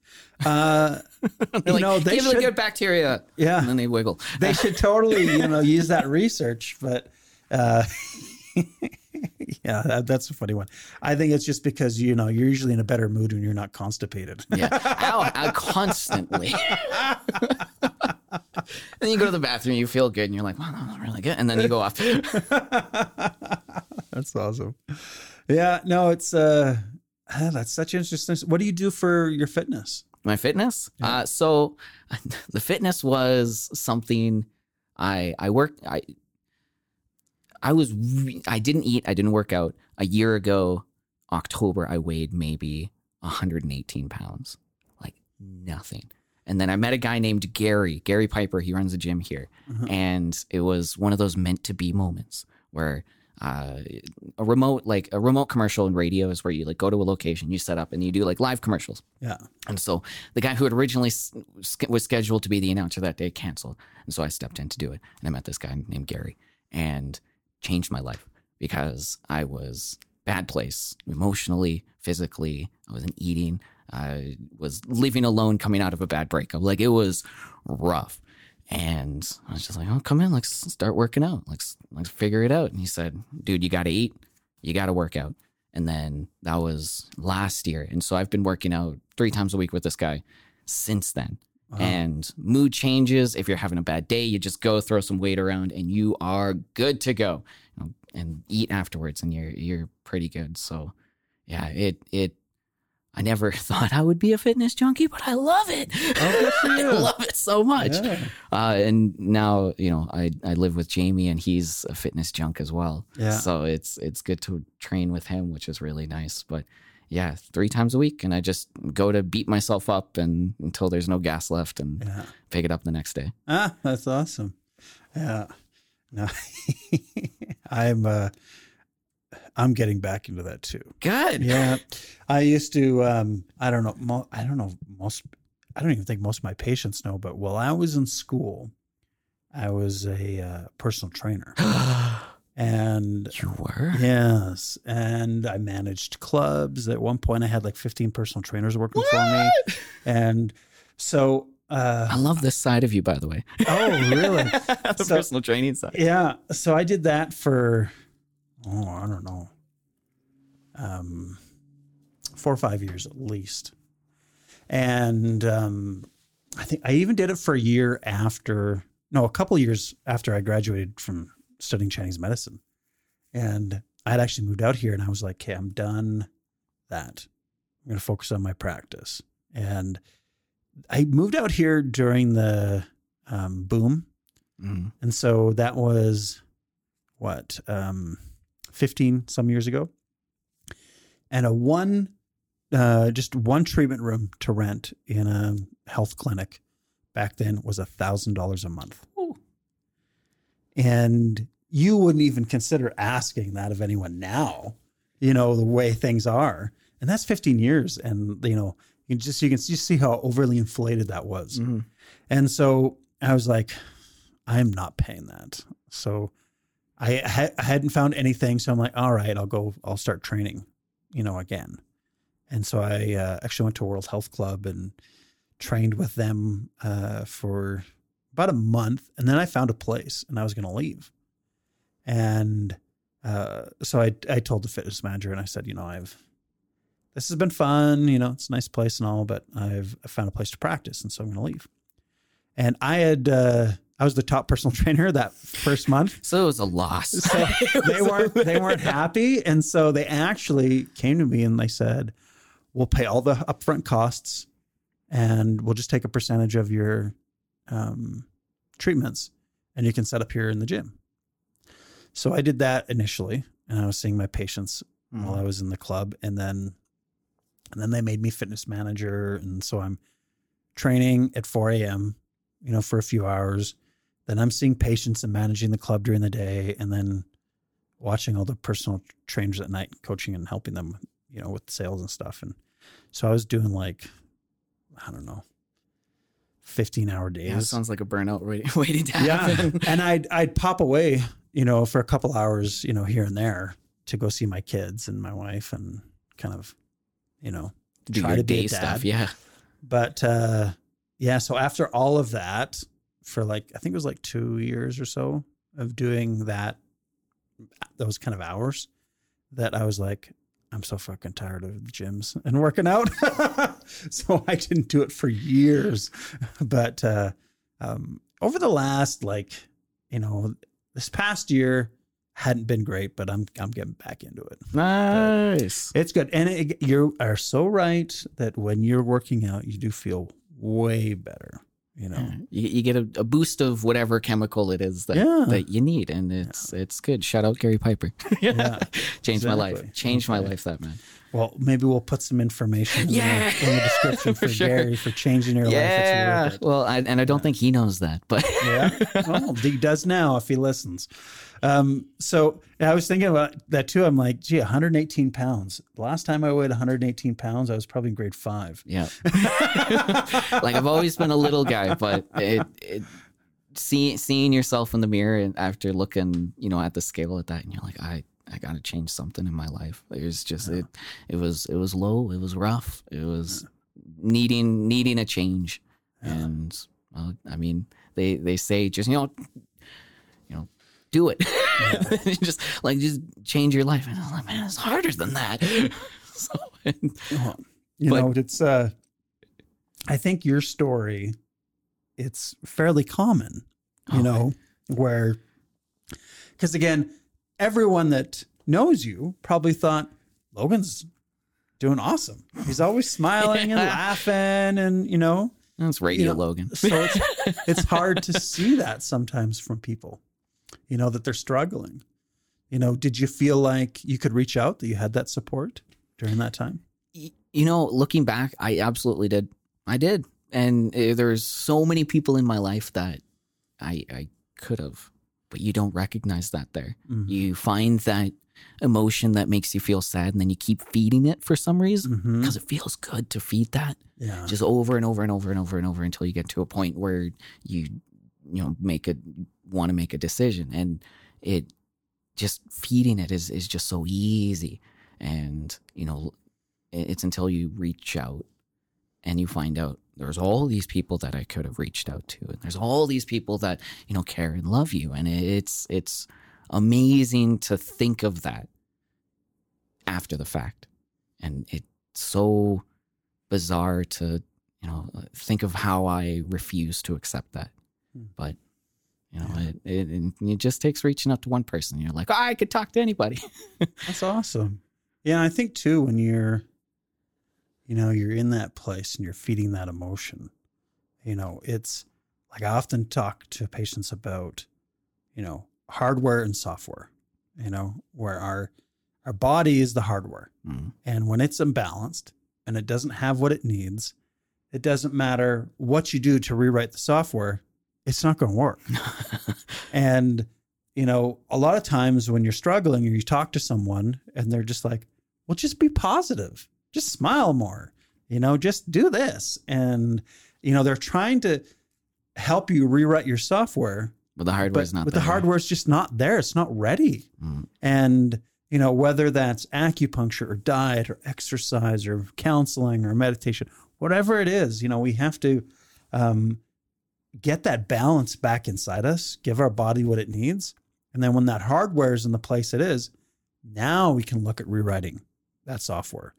Uh, You like, know, they give the should- good bacteria and yeah. then they wiggle they should totally you know use that research but uh yeah that, that's a funny one i think it's just because you know you're usually in a better mood when you're not constipated Yeah, ow, ow, constantly. and you go to the bathroom, you feel good, and you're like, "Wow, was really good," and then you go off. that's awesome yeah no it's uh ah, that's such interesting. What do you do for your fitness? My fitness. Uh, so the fitness was something I I worked I I was re- I didn't eat I didn't work out. A year ago October I weighed maybe 118 pounds. Like nothing. And then I met a guy named Gary Gary Piper. He runs a gym here. Mhm. and it was one of those meant to be moments where uh, a remote like a remote commercial in radio is where you like go to a location you set up and you do like live commercials yeah and so the guy who had originally s- was scheduled to be the announcer that day canceled. And so I stepped in to do it. And I met this guy named Gary and changed my life because I was bad place emotionally, physically. I wasn't eating. I was living alone coming out of a bad breakup. Like it was rough. And I was just like, oh, come in, let's start working out. Let's let's figure it out. And he said, dude, you got to eat. You got to work out. And then that was last year. And so I've been working out three times a week with this guy since then. Wow. And mood changes. If you're having a bad day, you just go throw some weight around and you are good to go. And eat afterwards and you're you're pretty good. So yeah, it it I never thought I would be a fitness junkie, but I love it. Oh, I love it so much. Yeah. Uh, and now, you know, I, I live with Jamie and he's a fitness junk as well. Yeah. So it's it's good to train with him, which is really nice. But yeah, three times a week, and I just go to beat myself up and until there's no gas left, and Yeah. pick it up the next day. Ah, that's awesome. Yeah. No, I'm uh, I'm getting back into that too. Good. Yeah, I used to. Um, I don't know. Mo- I don't know most. I don't even think most of my patients know. But while I was in school, I was a uh, personal trainer, and you were. yes, and I managed clubs. At one point, I had like 15 personal trainers working for me, and so. Uh, I love this side of you, by the way. oh, really? the So- personal training side. Yeah. So I did that for, oh, I don't know, um, four or five years at least. And um, I think I even did it for a year after, no, a couple years after I graduated from studying Chinese medicine. And I had actually moved out here and I was like, okay, I'm done that. I'm going to focus on my practice. And I moved out here during the um, boom Mm. and so that was what, um, 15 some years ago. And a one, uh, just one treatment room to rent in a health clinic back then was a thousand dollars a month. Ooh. And you wouldn't even consider asking that of anyone now, you know, the way things are. And that's 15 years. And, you know, you just, you can just see how overly inflated that was. Mhm. And so I was like, I'm not paying that. So I, ha- I hadn't found anything. So I'm like, all right, I'll go, I'll start training, you know, again. And so I uh, actually went to World Health Club and trained with them uh, for about a month. And then I found a place and I was going to leave. And uh, so I, I told the fitness manager and I said, you know, I've, this has been fun, you know, it's a nice place and all, but I've found a place to practice. And so I'm going to leave. And I had, uh, I was the top personal trainer that first month. So it was a loss. So they weren't, they weren't happy. And so they actually came to me and they said, we'll pay all the upfront costs and we'll just take a percentage of your um, treatments and you can set up here in the gym. So I did that initially and I was seeing my patients while I was in the club and then and then they made me fitness manager and so I'm training at 4 a.m. you know for a few hours then I'm seeing patients and managing the club during the day and then watching all the personal trainers at night coaching and helping them you know with sales and stuff and so I was doing like I don't know 15 hour days Yeah, sounds like a burnout waiting, waiting to yeah and i'd i'd pop away you know for a couple hours you know here and there to go see my kids and my wife and kind of you know Do try to be a dad. stuff. Yeah. but uh yeah so after all of that for like i think it was like two years or so of doing that those kind of hours that i was like i'm so fucking tired of the gyms and working out so i didn't do it for years but uh um over the last like you know this past year hadn't been great but i'm i'm getting back into it Nice. it's good. And it, you are so right that when you're working out, you do feel way better, you know? Yeah. You, you get a, a boost of whatever chemical it is that, Yeah. that you need, and it's it's good. Shout out Gary Piper. Yeah, Changed my life. exactly. Changed my life. That man. Well, maybe we'll put some information in, Yeah. the, in the description for, For sure. Gary for changing your life. Yeah. It's worth it. Well, I, and I don't think he knows that, but Yeah. Well, he does now if he listens. Um, so I was thinking about that too. I'm like, gee, 118 pounds. Last time I weighed 118 pounds, I was probably in grade five. yeah. like I've always been a little guy, but it, it seeing seeing yourself in the mirror and after looking, you know, at the scale at that, and you're like, I I got to change something in my life. It was just it it was it was low, it was rough, it was needing needing a change, and well, I mean, they they say just you know, you know, do it, just like just change your life. And I was like, man, it's harder than that. so, Well, you But- know, it's uh I think your story it's fairly common, you Oh. know, where cuz again, everyone that knows you probably thought Logan's doing awesome. He's always smiling and laughing and, you know, that's Radio You know, Logan. so it's it's hard to see that sometimes from people. You know that they're struggling. You know, did you feel like you could reach out that you had that support during that time? You know, looking back, I absolutely did. I did. And uh, there's so many people in my life that I I could have, but you don't recognize that there. Mhm. You find that emotion that makes you feel sad and then you keep feeding it for some reason because it feels good to feed that Yeah. just over and over and over and over and over until you get to a point where you you know make a want to make a decision and it just feeding it is is just so easy and you know it's until you reach out and you find out there's all these people that I could have reached out to and there's all these people that you know care and love you and it's it's amazing to think of that after the fact and it's so bizarre to you know think of how I refuse to accept that Hmm. but you know Yeah. it, it it it just takes reaching out to one person you're like oh, I could talk to anybody That's awesome. Yeah, I think too when you're you know, you're in that place and you're feeding that emotion. You know, it's like I often talk to patients about, you know, hardware and software, you know, where our our body is the hardware. Mm. And when it's imbalanced and it doesn't have what it needs, it doesn't matter what you do to rewrite the software, it's not going to work. And, you know, a lot of times when you're struggling or you talk to someone and they're just like, well, just be positive, just smile more, you know, just do this. And, you know, they're trying to help you rewrite your software, but the hardware's but, not but there. the hardware's just not there. It's not ready. Mm. And, you know, whether that's acupuncture or diet or exercise or counseling or meditation, whatever it is, you know, we have to um, get that balance back inside us, give our body what it needs. And then when that hardware is in the place it is, now we can look at rewriting that software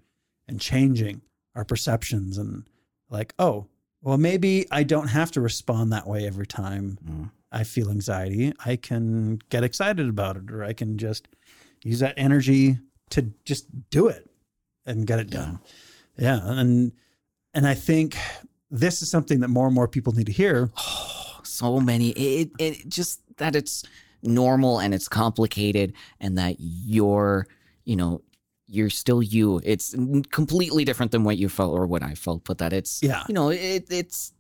and changing our perceptions and like, oh, well, maybe I don't have to respond that way every time Mm. I feel anxiety. I can get excited about it, or I can just use that energy to just do it and get it done. Yeah. And and I think this is something that more and more people need to hear. so many it, it just that it's normal and it's complicated and that you're you know you're still you it's completely different than what you felt or what i felt but that it's Yeah. you know it, it's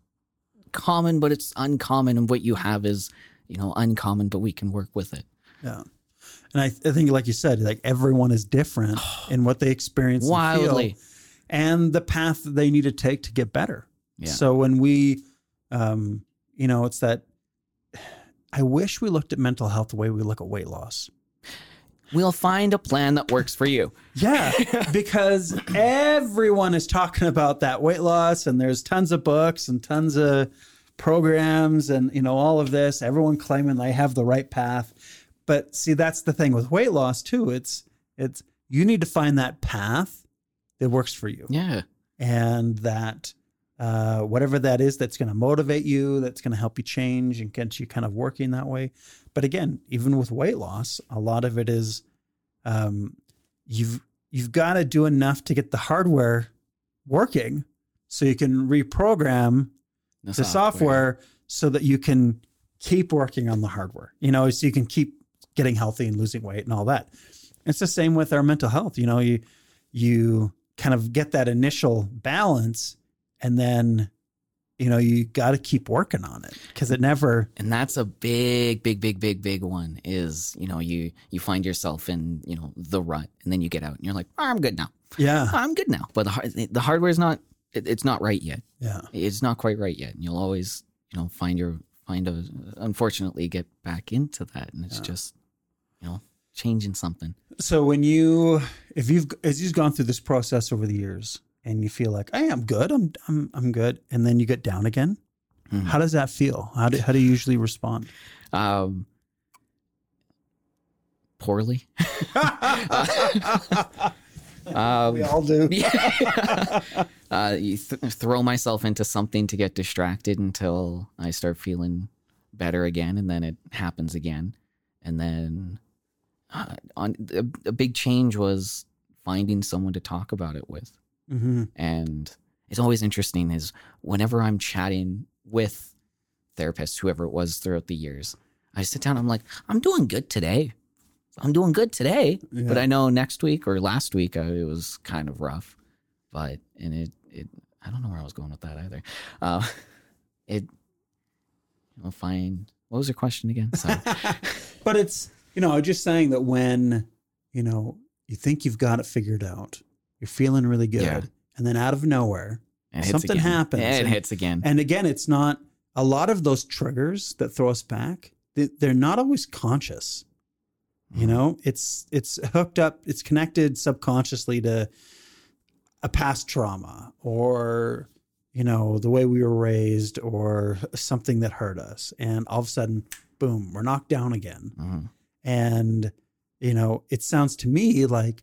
common but it's uncommon and what you have is you know uncommon but we can work with it Yeah. And I, I think, like you said, like everyone is different in what they experience and feel, wildly and the path they need to take to get better. Yeah. So when we, um, you know, it's that I wish we looked at mental health the way we look at weight loss. We'll find a plan that works for you Yeah, because everyone is talking about that weight loss, and there's tons of books and tons of programs, and you know all of this. Everyone claiming they have the right path, but see, that's the thing with weight loss too. It's it's you need to find that path that works for you, yeah and that uh, whatever that is that's going to motivate you, that's going to help you change and get you kind of working that way. But again, even with weight loss, a lot of it is um, you've you've got to do enough to get the hardware working, so you can reprogram the software so that you can keep working on the hardware. You know, so you can keep getting healthy and losing weight and all that. It's the same with our mental health. You know, you you kind of get that initial balance and then you know, you got to keep working on it because it never and that's a big big big big big one is you know you you find yourself in you know the rut and then you get out and you're like "Oh, i'm good now yeah. Ah, i'm good now but the the hardware is not it, it's not right yet Yeah. it's not quite right yet and you'll always you know find your find a unfortunately get back into that and it's Yeah. just you know changing something So when you if you've as you've gone through this process over the years and you feel like, "Hey, I'm good. I'm I'm I'm good." And then you get down again. Mhm. How does that feel? How do how do you usually respond? um poorly um we all do. yeah. uh, you th- throw myself into something to get distracted until I start feeling better again, and then it happens again, and then uh, on a, a big change was finding someone to talk about it with, hmm and it's always interesting is whenever I'm chatting with therapists, whoever it was throughout the years, I sit down, I'm like, I'm doing good today. I'm doing good today. But I know next week or last week uh, it was kind of rough. but and it it I don't know where I was going with that either. Uh, it you'll find what was your question again? Sorry. but it's you know, I'm just saying that when you know you think you've got it figured out, you're feeling really good, Yeah. and then out of nowhere, Something again. happens Yeah, it and- hits again. and again, it's not a lot of those triggers that throw us back. they- They're not always conscious. Mm-hmm. You know, it's it's hooked up, it's connected subconsciously to a past trauma or you know the way we were raised or something that hurt us, and all of a sudden, boom, we're knocked down again. Mhm. And you know, it sounds to me like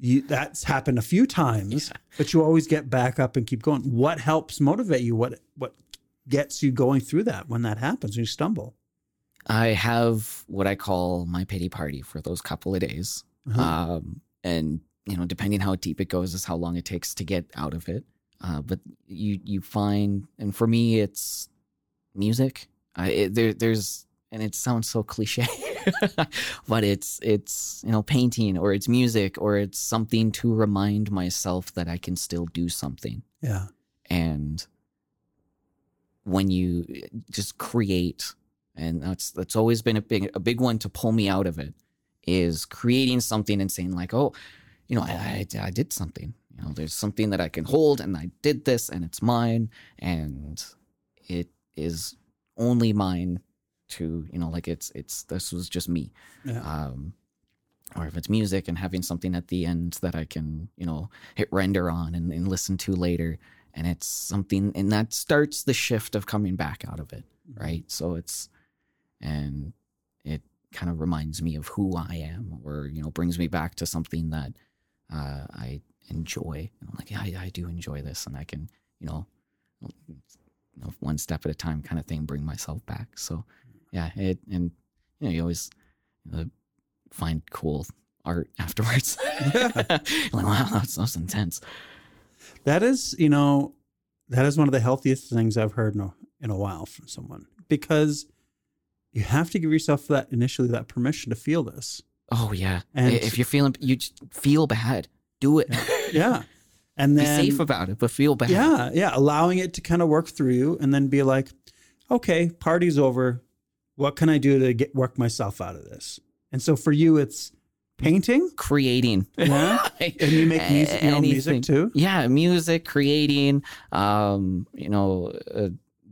you that's happened a few times, but you always get back up and keep going. What helps motivate you? What what gets you going through that when that happens when you stumble? I have what I call my pity party for those couple of days. Uh-huh. Um, and you know, depending how deep it goes, is how long it takes to get out of it. Uh, but you you find, and for me, it's music. I it, there there's, and it sounds so cliche, but it's it's you know painting or it's music or it's something to remind myself that I can still do something. yeah. and when you eh, just create and that's that's always been a big a big one to pull me out of it is creating something and saying like oh you know I, I, I did something you know there's something that i can hold and i did this and it's mine and it is only mine to you know like it's it's this was just me Yeah. um, or if it's music and having something at the end that I can, you know, hit render on and, and listen to later. And it's something, and that starts the shift of coming back out of it, right? So it's, and it kind of reminds me of who I am, or, you know, brings me back to something that uh, I enjoy. You know, like, yeah, I, I do enjoy this, and I can, you know, you know, one step at a time kind of thing, bring myself back. So, yeah, it, and, you know, you always, uh, find cool art afterwards. like, wow, that's, that's intense. That is, you know, that is one of the healthiest things I've heard in a, in a while from someone because you have to give yourself that initially that permission to feel this. Oh yeah. And- if you're feeling, you just feel bad. Do it. Yeah. And Be then safe about it, but feel bad. Yeah, yeah, allowing it to kind of work through you and then be like, okay, party's over. What can I do to get work myself out of this? And so for you it's painting, Creating. yeah. And you make music, your own music too. Yeah, music, creating, um, you know, uh,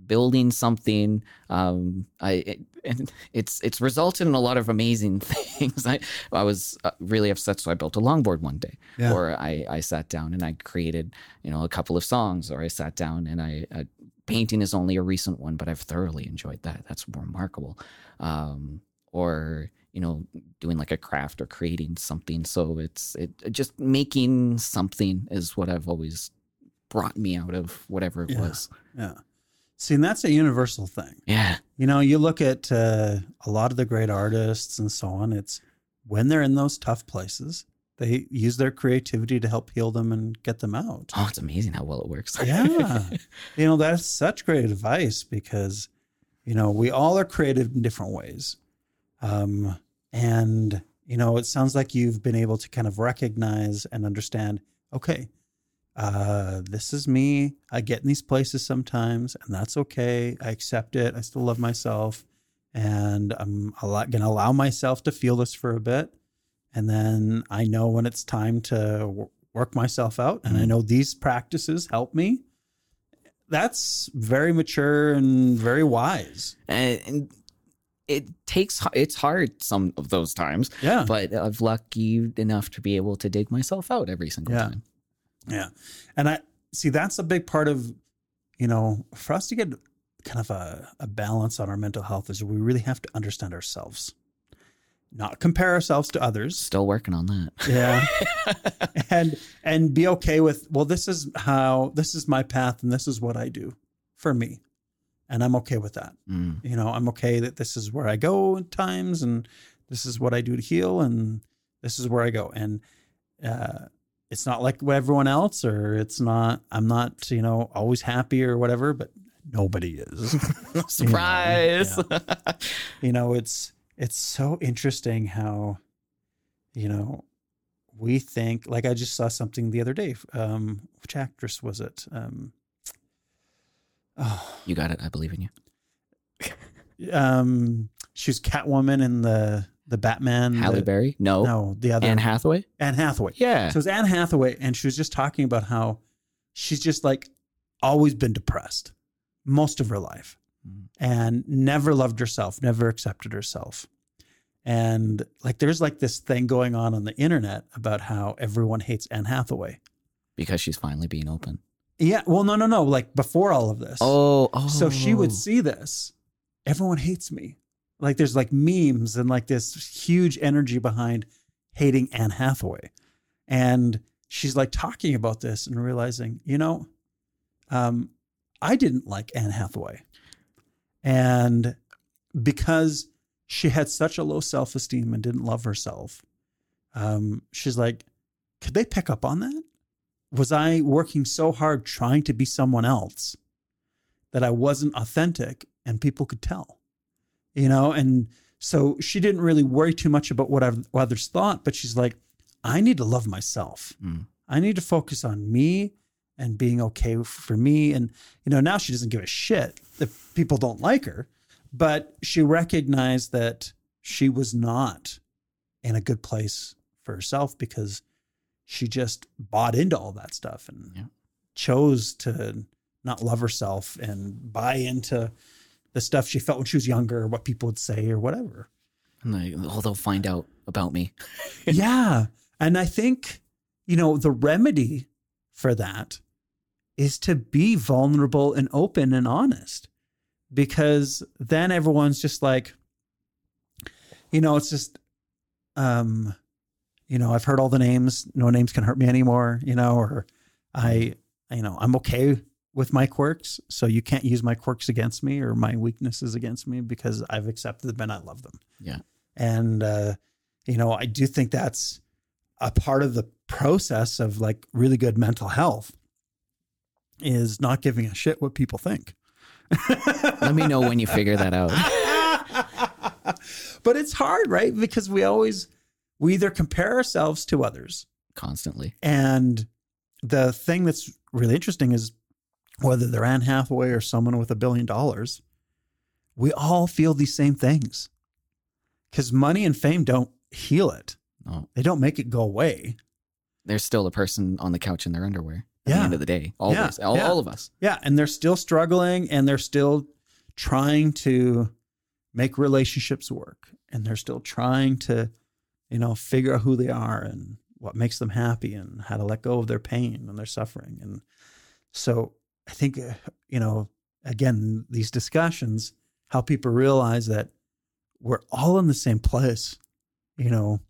building something. Um, I it, and it's it's resulted in a lot of amazing things. I I was uh, really upset, so I built a longboard one day, Yeah. or I I sat down and I created you know a couple of songs, or I sat down and I. I Painting is only a recent one, but I've thoroughly enjoyed that. That's remarkable. Um, or you know, doing like a craft or creating something. So it's it just making something is what I've always brought me out of whatever it Yeah. was. Yeah. See, and that's a universal thing. Yeah. You know, you look at uh, a lot of the great artists and so on, it's when they're in those tough places, they use their creativity to help heal them and get them out. Oh, it's amazing how well it works. Yeah. you know, that's such great advice because, you know, we all are creative in different ways. Um, and, you know, it sounds like you've been able to kind of recognize and understand, okay, uh, this is me. I get in these places sometimes, and that's okay. I accept it. I still love myself. And I'm a lot going to allow myself to feel this for a bit. And then I know when it's time to work myself out. And I mm-hmm. know these practices help me. That's very mature and very wise. and, and it takes it's hard some of those times, Yeah. but I've lucky enough to be able to dig myself out every single Yeah. time. Yeah. And I see that's a big part of, you know, for us to get kind of a, a balance on our mental health is we really have to understand ourselves, not compare ourselves to others. Still working on that. Yeah. and and be okay with, well, this is how this is my path and this is what I do for me. And I'm okay with that. Mm. You know, I'm okay that this is where I go at times and this is what I do to heal and this is where I go. And uh, it's not like everyone else or it's not, I'm not, you know, always happy or whatever, but nobody is. Surprise. you know, it's, it's so interesting how, you know, we think like I just saw something the other day. Um, which actress was it? Um, oh, You got it. I believe in you. um, she was Catwoman in the the Batman. Halle the, Berry? No. No, the other Anne Hathaway? Anne Hathaway. Yeah. So it was Anne Hathaway, and she was just talking about how she's just like always been depressed most of her life. And never loved herself, never accepted herself. And like there's like this thing going on on the internet about how everyone hates Anne Hathaway. because she's finally being open. Yeah, well, no, no, no. Like before all of this. Oh, oh. So she would see this. Everyone hates me. Like there's like memes and like this huge energy behind hating Anne Hathaway. And she's like talking about this and realizing, you know, um, I didn't like Anne Hathaway. And because she had such a low self esteem and didn't love herself, um, she's like, could they pick up on that? Was I working so hard trying to be someone else that I wasn't authentic and people could tell? You know, and so she didn't really worry too much about what what others thought, but she's like, I need to love myself. Mm. I need to focus on me and being okay for me. And, you know, now she doesn't give a shit if people don't like her, but she recognized that she was not in a good place for herself because she just bought into all that stuff and Yeah. chose to not love herself and buy into the stuff she felt when she was younger, or what people would say or whatever. And they, oh, they'll find out about me. yeah. And I think, you know, the remedy for that is to be vulnerable and open and honest because then everyone's just like, you know, it's just, um, you know, I've heard all the names. No names can hurt me anymore, you know, or I, you know, I'm okay with my quirks. So you can't use my quirks against me or my weaknesses against me because I've accepted them and I love them. Yeah. And, uh, you know, I do think that's a part of the process of like really good mental health is not giving a shit what people think. Let me know when you figure that out. but it's hard, right? Because we always, we either compare ourselves to others. Constantly. And the thing that's really interesting is whether they're Anne Hathaway or someone with a billion dollars, we all feel these same things because money and fame don't heal it. No, They don't make it go away. there's still a person on the couch in their underwear at Yeah. the end of the day. Always. all, yeah. all of us. Yeah. And they're still struggling and they're still trying to make relationships work. And they're still trying to, you know, figure out who they are and what makes them happy and how to let go of their pain and their suffering. And so I think, uh, you know, again, these discussions help people realize that we're all in the same place. You know,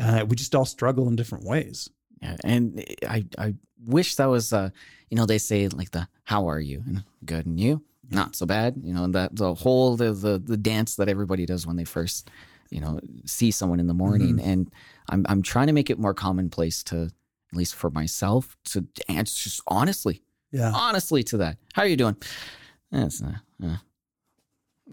uh, we just all struggle in different ways. Yeah, and I I wish that was uh you know they say like the how are you? and good and you? Not so bad you know and that the whole the the, the dance that everybody does when they first you know see someone in the morning and I'm I'm trying to make it more commonplace to at least for myself to answer just honestly Yeah. honestly to that. How are you doing? Eh, it's, uh, uh,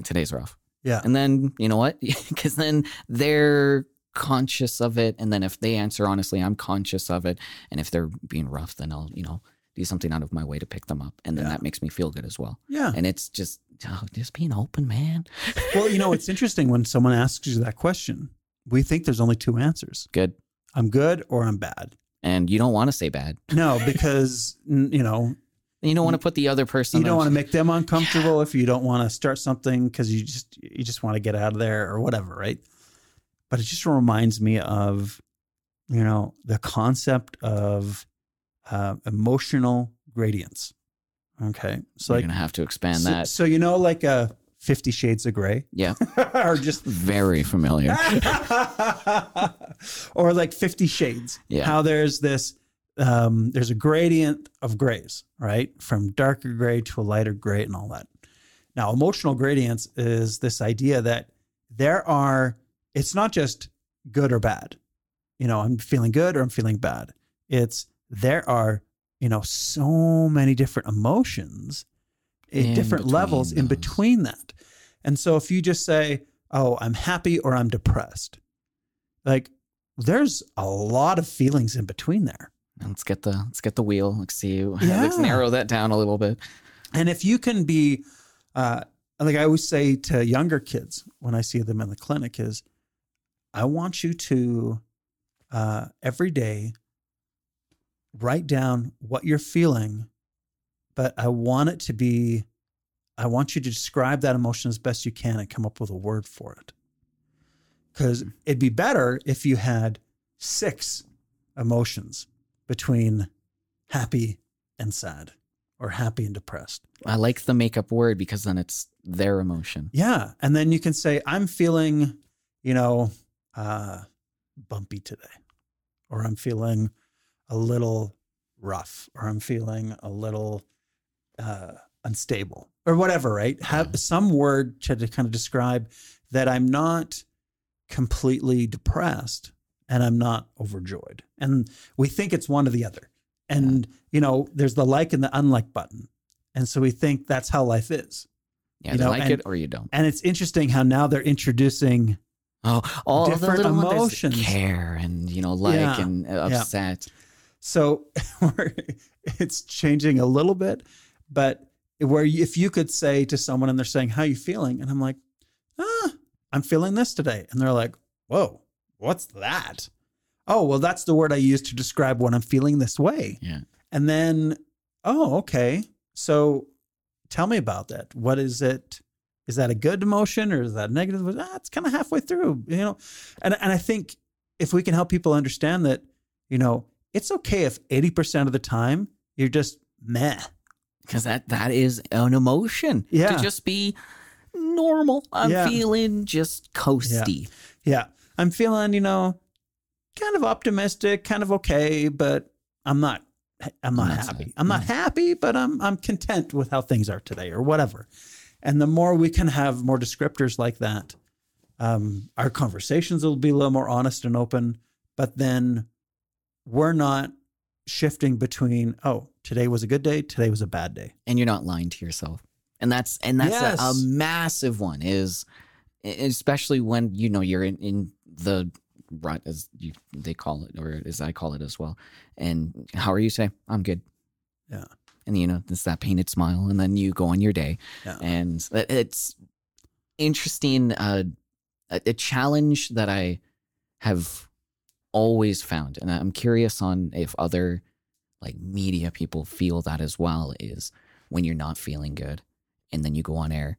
today's rough. Yeah. and then you know what? Because then they're conscious of it, and then if they answer honestly, I'm conscious of it. And if they're being rough, then I'll you know do something out of my way to pick them up, and then Yeah. that makes me feel good as well. Yeah. And it's just oh, just being open, man. Well, you know, it's interesting when someone asks you that question. We think there's only two answers Good, I'm good or I'm bad. and you don't want to say bad. No, because, you know, you don't want to put the other person. you don't want to make them uncomfortable if you don't want to start something because you just, you just want to get out of there or whatever, right? But it just reminds me of, you know, the concept of uh, emotional gradients. Okay. So, You're like, gonna have to expand so, that. so, you know, like uh, 50 Shades of Gray Yeah, or just very familiar. or like 50 shades Yeah. how there's this um, there's a gradient of grays right from darker gray to a lighter gray and all that now emotional gradients is this idea that there are it's not just good or bad you know i'm feeling good or i'm feeling bad it's there are you know so many different emotions at In different levels in between that and so if you just say oh i'm happy or i'm depressed like there's a lot of feelings in between there. Let's get the let's get the wheel. Let's see. Let's narrow that down a little bit. And if you can be, uh, like I always say to younger kids when I see them in the clinic, is I want you to uh, every day write down what you're feeling, but I want it to be, I want you to describe that emotion as best you can and come up with a word for it. Because it'd be better if you had six emotions between happy and sad or happy and depressed. I like the makeup word because then it's their emotion. Yeah. And then you can say, I'm feeling, you know, uh, bumpy today, or I'm feeling a little rough, or I'm feeling a little uh, unstable, or whatever, right? Have some word to, to kind of describe that I'm not completely depressed and I'm not overjoyed. And we think it's one or the other. And, you know, there's the like and the unlike button. And so we think that's how life is. Yeah, You you know, like and- it or you don't. And it's interesting how now they're introducing Oh, all different the emotions. care and you know like Yeah, and uh, yeah. upset. so it's changing a little bit, but where you- if you could say to someone and they're saying, How are you feeling? And I'm like, ah, I'm feeling this today. And they're like, Whoa, what's that? Oh, well, that's the word I use to describe when I'm feeling this way. Yeah. And then, oh, okay. So tell me about that. What is it? Is that a good emotion or is that negative? Ah, it's kind of halfway through, you know? And, and I think if we can help people understand that, you know, it's okay if 80% of the time you're just meh. because that that is an emotion Yeah. to just be normal. I'm Yeah. feeling just coasty. Yeah. I'm feeling, you know, kind of optimistic, kind of okay, but I'm not I'm not I'm happy. sad. I'm not happy, but I'm I'm content with how things are today or whatever. And the more we can have more descriptors like that, um, our conversations will be a little more honest and open, but then we're not shifting between, oh, today was a good day, today was a bad day. and you're not lying to yourself. And that's and that's a, a massive one. Is especially when you know you're in, in the rut as you they call it or as I call it as well. And how are you say? I'm good. Yeah. And you know it's that painted smile, and then you go on your day. Yeah. and it's interesting uh, a, a challenge that i have always found and i'm curious on if other like media people feel that as well is when you're not feeling good and then you go on air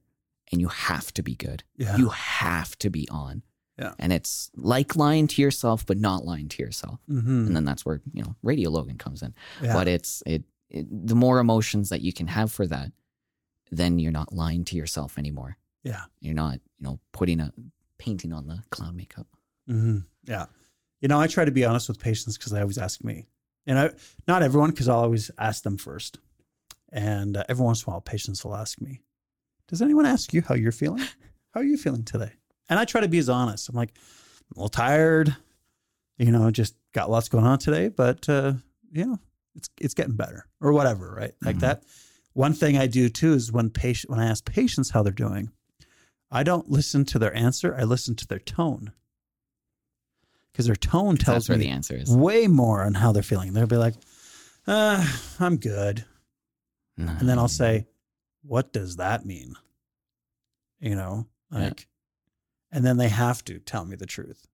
and you have to be good Yeah. you have to be on Yeah. and it's like lying to yourself but not lying to yourself Mhm. and then that's where you know radio logan comes in Yeah. but it's it, it the more emotions that you can have for that then you're not lying to yourself anymore Yeah. you're not you know putting a painting on the clown makeup hmm Yeah. You know, I try to be honest with patients because they always ask me, and I not everyone because I'll always ask them first, and uh, every once in a while, patients will ask me, "Does anyone ask you how you're feeling? How are you feeling today?" And I try to be as honest. I'm like, I'm a little tired, you know, just got lots going on today, but uh, you know, it's it's getting better or whatever, right? Like Mhm. that. One thing I do too is when patient when I ask patients how they're doing, I don't listen to their answer. I listen to their tone because their tone tells me the answer is way more on how they're feeling. They'll be like, uh, I'm good. And then I'll say, What does that mean? You know, Yeah. like, and then they have to tell me the truth,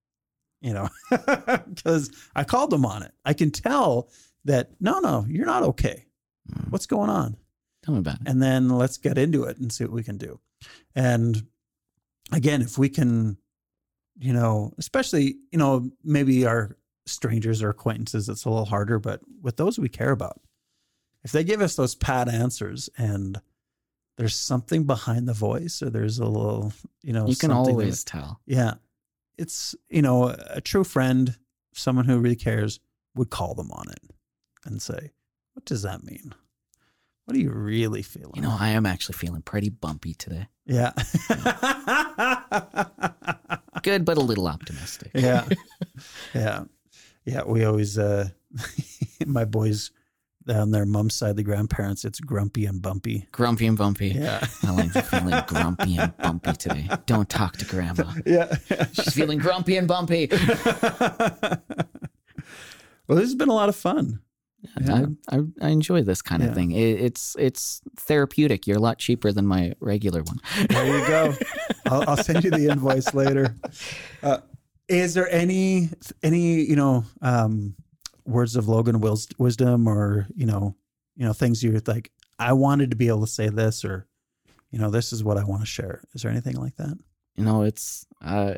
you know, because I called them on it. I can tell that, no, no, you're not okay. Mm. What's going on? tell me about it and then let's get into it and see what we can do. And again, if we can, you know, especially, you know, maybe our strangers or acquaintances, it's a little harder, but with those we care about, if they give us those pat answers and there's something behind the voice or there's a little, you know, you can something that- always tell yeah, it's, you know, a true friend, someone who really cares would call them on it and say, what does that mean? What are you really feeling? you know i am actually feeling pretty bumpy today Yeah. good but a little optimistic yeah. Yeah. Yeah. We always, uh, my boys on their mom's side, the grandparents, it's grumpy and bumpy. Grumpy and bumpy. Yeah. I like feeling grumpy and bumpy today. Don't talk to grandma. Yeah. She's feeling grumpy and bumpy. well, this has been a lot of fun. Yeah. I, I, I enjoy this kind of thing. It, it's it's therapeutic. You're a lot cheaper than my regular one. There you go. I'll, I'll send you the invoice later. Uh, is there any any you know um, words of Logan wis- wisdom or you know you know things you're like I wanted to be able to say this or you know this is what I want to share. Is there anything like that? You know, it's uh,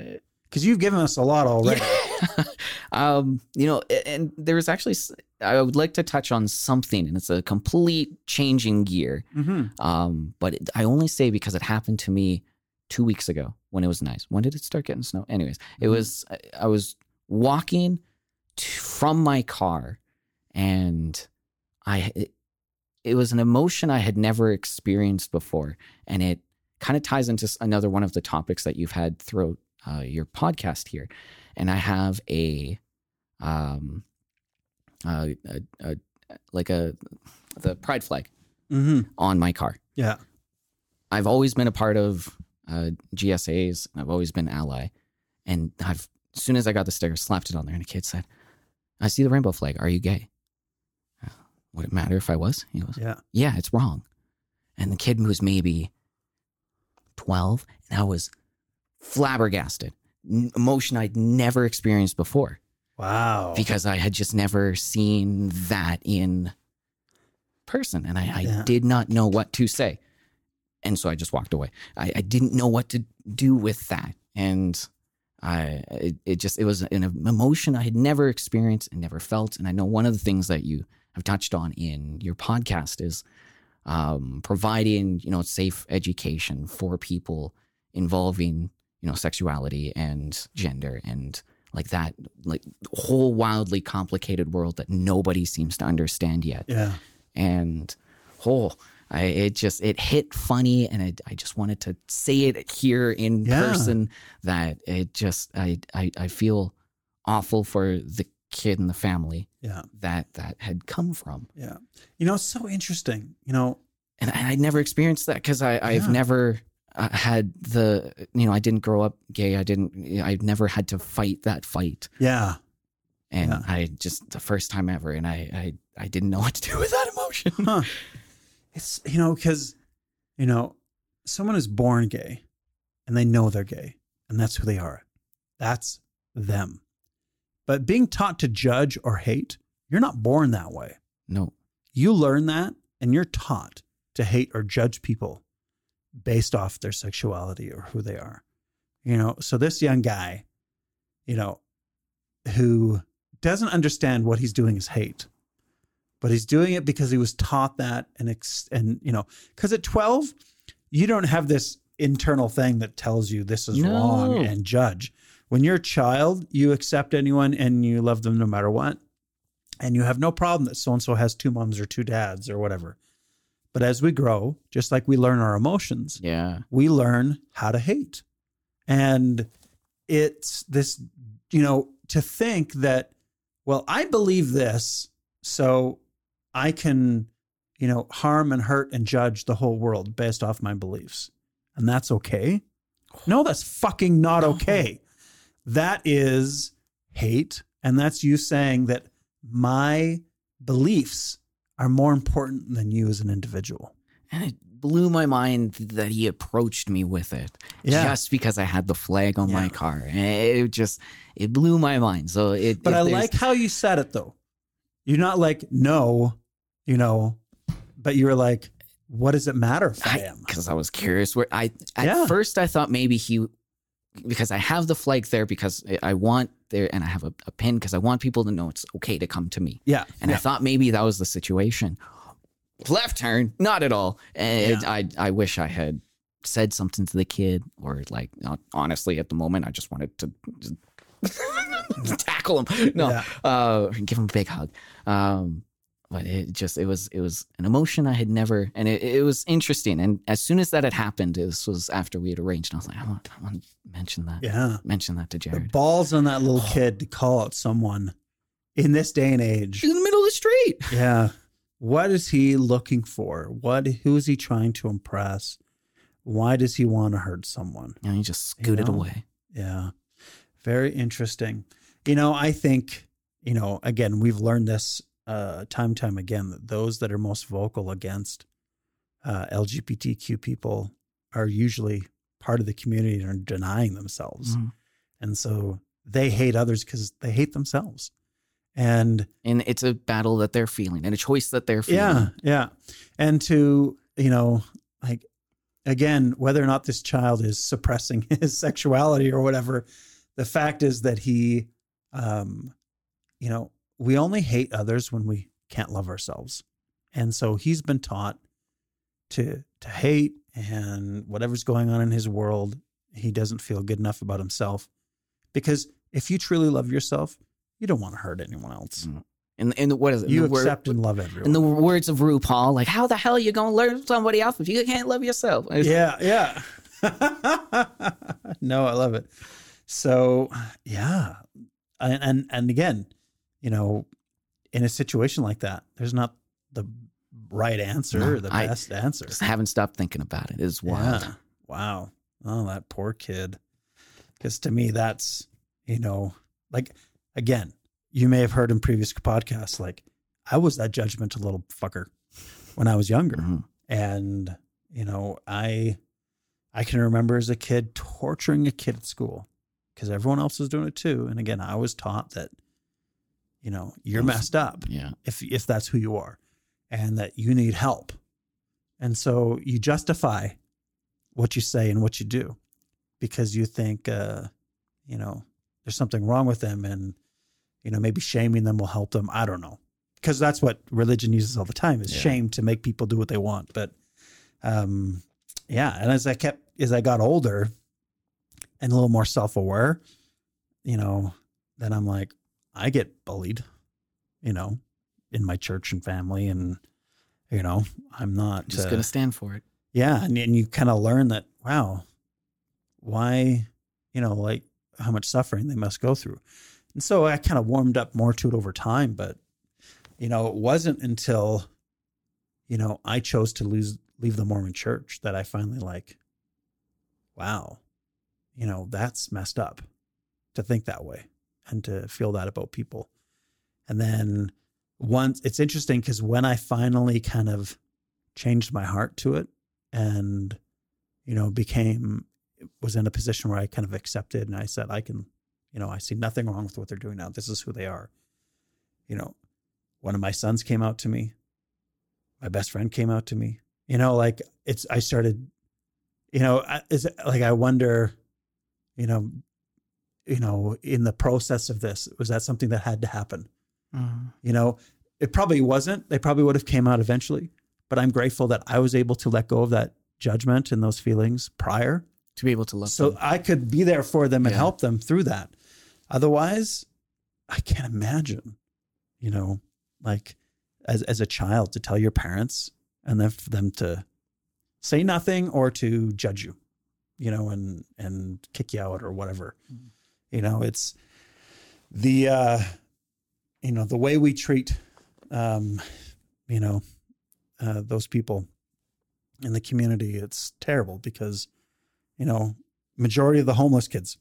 Because you've given us a lot already. um, you know, and there's actually I would like to touch on something, and it's a complete changing gear. Mm-hmm. Um, but it, I only say because it happened to me two weeks ago when it was nice. When did it start getting snow? Anyways, it Mhm. was I- I was walking to, from my car, and I it, it was an emotion I had never experienced before, and it kind of ties into another one of the topics that you've had throughout uh, your podcast here. And I have a um uh, a, a, like a the pride flag Mm-hmm. on my car. Yeah. I've always been a part of uh, GSAs. I've always been ally, and I've as soon as I got the sticker, slapped it on there, and a kid said, "I see the rainbow flag. Are you gay?" Uh, Would it matter if I was? He goes, Yeah. "Yeah, it's wrong." And the kid was maybe twelve, and I was flabbergasted, emotion I'd never experienced before Wow. because I had just never seen that in person. And I, I Yeah. did not know what to say. And so I just walked away. I, I didn't know what to do with that. And I, it, it just, it was an emotion I had never experienced and never felt. And I know one of the things that you have touched on in your podcast is um, providing, you know, safe education for people involving, you know, sexuality and gender and like that, like whole wildly complicated world that nobody seems to understand yet. yeah. And oh, I, it just it hit funny, and it, I just wanted to say it here in Yeah. person. That it just I, I I feel awful for the kid and the family Yeah. that that had come from. Yeah. You know, it's so interesting. You know, and I, I'd never experienced that because I I've Yeah. never uh, had the you know I didn't grow up gay. I didn't. I've never had to fight that fight, yeah. and Yeah. I just the first time ever, and I I I didn't know what to do with that emotion. Huh. It's, you know, because, you know, someone is born gay and they know they're gay and that's who they are. That's them. But being taught to judge or hate, you're not born that way. No, You learn that and you're taught to hate or judge people based off their sexuality or who they are. You know, so this young guy, you know, who doesn't understand what he's doing is hate, but he's doing it because he was taught that and ex- and you know, because at 12, you don't have this internal thing that tells you this is No. wrong and judge. When you're a child, you accept anyone and you love them no matter what. And you have no problem that so and so has two moms or two dads or whatever. But as we grow, just like we learn our emotions, yeah, we learn how to hate. And it's this, you know, to think that, well, I believe this, so I can, you know, harm and hurt and judge the whole world based off my beliefs. And that's okay. No, that's fucking not okay. That is hate. And that's you saying that my beliefs are more important than you as an individual. and it blew my mind that he approached me with it Yeah. just because I had the flag on my car. It just it blew my mind. So it, But I like how you said it though. You're not like, no, you know, but you were like, what does it matter if I, am? because I was curious. Where I at Yeah. first I thought maybe he because I have the flag there because I want there and I have a, a pin because I want people to know it's okay to come to me. Yeah. And yeah. I thought maybe that was the situation. Left turn, not at all. And Yeah. I I wish I had said something to the kid or like honestly at the moment I just wanted to just tackle him. No, Yeah. uh, give him a big hug. Um, but it just it was it was an emotion I had never and it, it was interesting. And as soon as that had happened, this was after we had arranged. And I was like, I want, I want to mention that. yeah. Mention that to The Jared. balls on that little kid to call out someone in this day and age. She's in the middle of the street. Yeah. what is he looking for? What who is he trying to impress? Why does he want to hurt someone? And he just scooted know? away. Yeah. Very interesting. You know, I think, you know, again, we've learned this uh, time time again that those that are most vocal against uh, LGBTQ people are usually part of the community and are denying themselves. Mhm. And so they hate others because they hate themselves. And And it's a battle that they're feeling and a choice that they're feeling. yeah, yeah. And to, you know, like again, whether or not this child is suppressing his sexuality or whatever, the fact is that he um you know, we only hate others when we can't love ourselves. And so he's been taught to to hate and whatever's going on in his world, he doesn't feel good enough about himself. Because if you truly love yourself, you don't want to hurt anyone else. Mm-hmm. And and what is it? You the word- accept and love everyone. in the words of RuPaul, like how the hell are you gonna learn somebody else if you can't love yourself? It's- yeah, yeah. no, I love it. So, yeah, and, and and again, you know, in a situation like that, there's not the right answer No, or the I best answer. Just haven't stopped thinking about it. It's wild. Yeah. Wow. Oh, that poor kid. Because to me, that's you know, like again, you may have heard in previous podcasts, like I was that judgmental little fucker when I was younger Mhm. and you know i i can remember as a kid torturing a kid at school because everyone else was doing it too and again i was taught that you know you're messed up Yeah. if if that's who you are and that you need help. And so you justify what you say and what you do because you think uh you know there's something wrong with them and you know maybe shaming them will help them. I don't know. Because that's what religion uses all the time is Yeah. shame to make people do what they want. But um yeah. And as i kept as i got older and a little more self-aware you know then i'm like i get bullied you know in my church and family and you know i'm not Just uh, gonna stand for it. yeah and, and you kind of learn that wow why you know like how much suffering they must go through and so i kind of warmed up more to it over time but you know it wasn't until you know i chose to lose leave the mormon church that i finally like wow you know that's messed up to think that way and to feel that about people. And then once it's interesting because when i finally kind of changed my heart to it and you know became was in a position where i kind of accepted and i said i can you know i see nothing wrong with what they're doing now. This is who they are. You know one of my sons came out to me. My best friend came out to me. You know like it's i started you know is like i wonder you know you know in the process of this was that something that had to happen you know it probably wasn't they probably would have came out eventually but i'm grateful that i was able to let go of that judgment and those feelings prior To be able to love so them. i could be there for them and Yeah. help them through that otherwise i can't imagine you know like as, as a child to tell your parents and then for them to say nothing or to judge you you know and and kick you out or whatever Mhm. You know it's the uh you know the way we treat um you know uh those people in the community it's terrible because you know majority of the homeless kids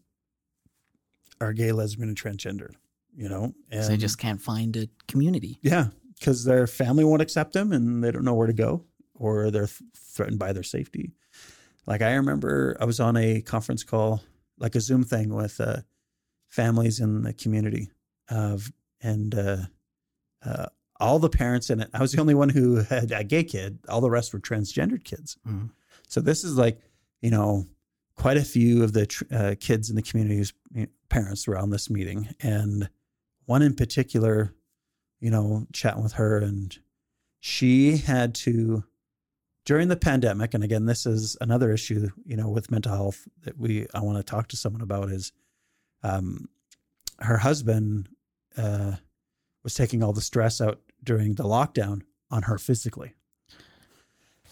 are gay lesbian and transgendered you know 'Cause they just can't find a community. yeah because their family won't accept them and they don't know where to go or they're th- threatened by their safety like i remember i was on a conference call like a zoom thing with uh, families in the community of and uh, uh, all the parents in it i was the only one who had a gay kid all the rest were transgendered kids Mhm. so this is like you know quite a few of the tr- uh, kids in the community's you know, parents were on this meeting and one in particular you know, chatting with her, and she had to during the pandemic. And again, this is another issue, you know, with mental health that we I want to talk to someone about is, um, her husband uh, was taking all the stress out during the lockdown on her physically,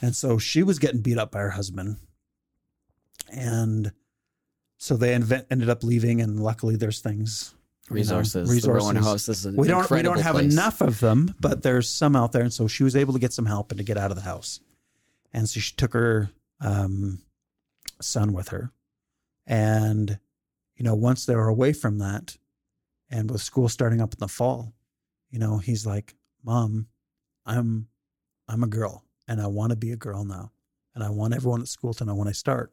and so she was getting beat up by her husband, and so they inve- ended up leaving. And luckily, there's things resources. The Rowan House is an we don't we don't have place. enough of them, but there's some out there, and so she was able to get some help and to get out of the house, and so she took her um, son with her, and you know once they were away from that, and with school starting up in the fall, you know he's like, "Mom, I'm I'm a girl, and I want to be a girl now, and I want everyone at school to know when I start,"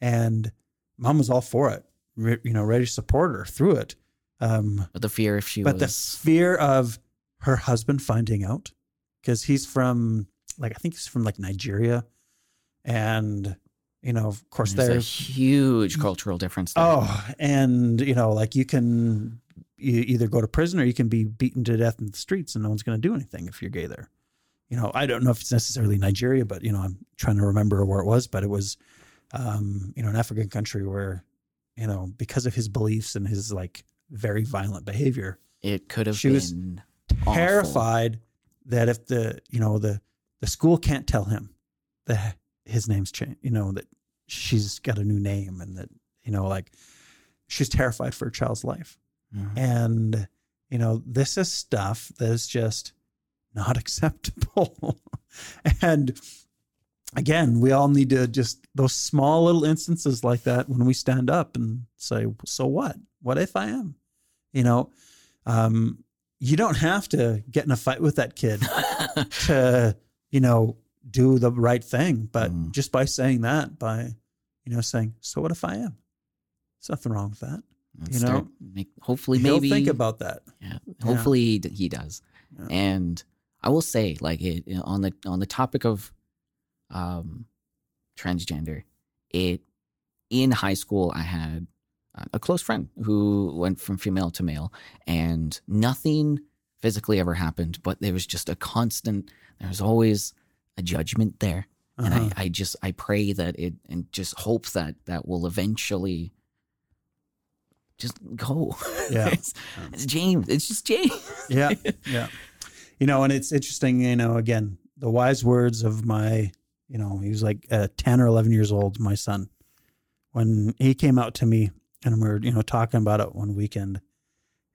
and mom was all for it, re- you know, ready to support her through it. Um, But the fear if she but the fear of her husband finding out because he's from like I think he's from like Nigeria, and you know, of course, there's a huge cultural difference. There. oh, and you know, like you can you either go to prison or you can be beaten to death in the streets, and no one's going to do anything if you're gay there. You know, I don't know if it's necessarily Nigeria, but you know, I'm trying to remember where it was, but it was, um, you know, an African country where, you know, because of his beliefs and his like very violent behavior, it could have she was been awful. terrified that if the you know the the school can't tell him that his name's changed, you know that she's got a new name and that you know like she's terrified for her child's life, Mhm. and you know this is stuff that is just not acceptable, and again we all need to just those small little instances like that when we stand up and say so what? What if i am? You know um you don't have to get in a fight with that kid to you know do the right thing but Mm. just by saying that by you know saying so what if i am there's nothing wrong with that Let's you know, make, hopefully he'll maybe think about that Yeah, hopefully he d- he does. Yeah. And I will say, like it you know, on the on the topic of um, transgender, it in high school I had a- a close friend who went from female to male, and nothing physically ever happened, but there was just a constant. There was always a judgment there, and Uh-huh. I, I just I pray that it and just hope that that will eventually just go. Yeah. it's, it's James. It's just James. yeah yeah you know and it's interesting you know again the wise words of my you know he was like uh, 10 or 11 years old my son when he came out to me and we were you know talking about it one weekend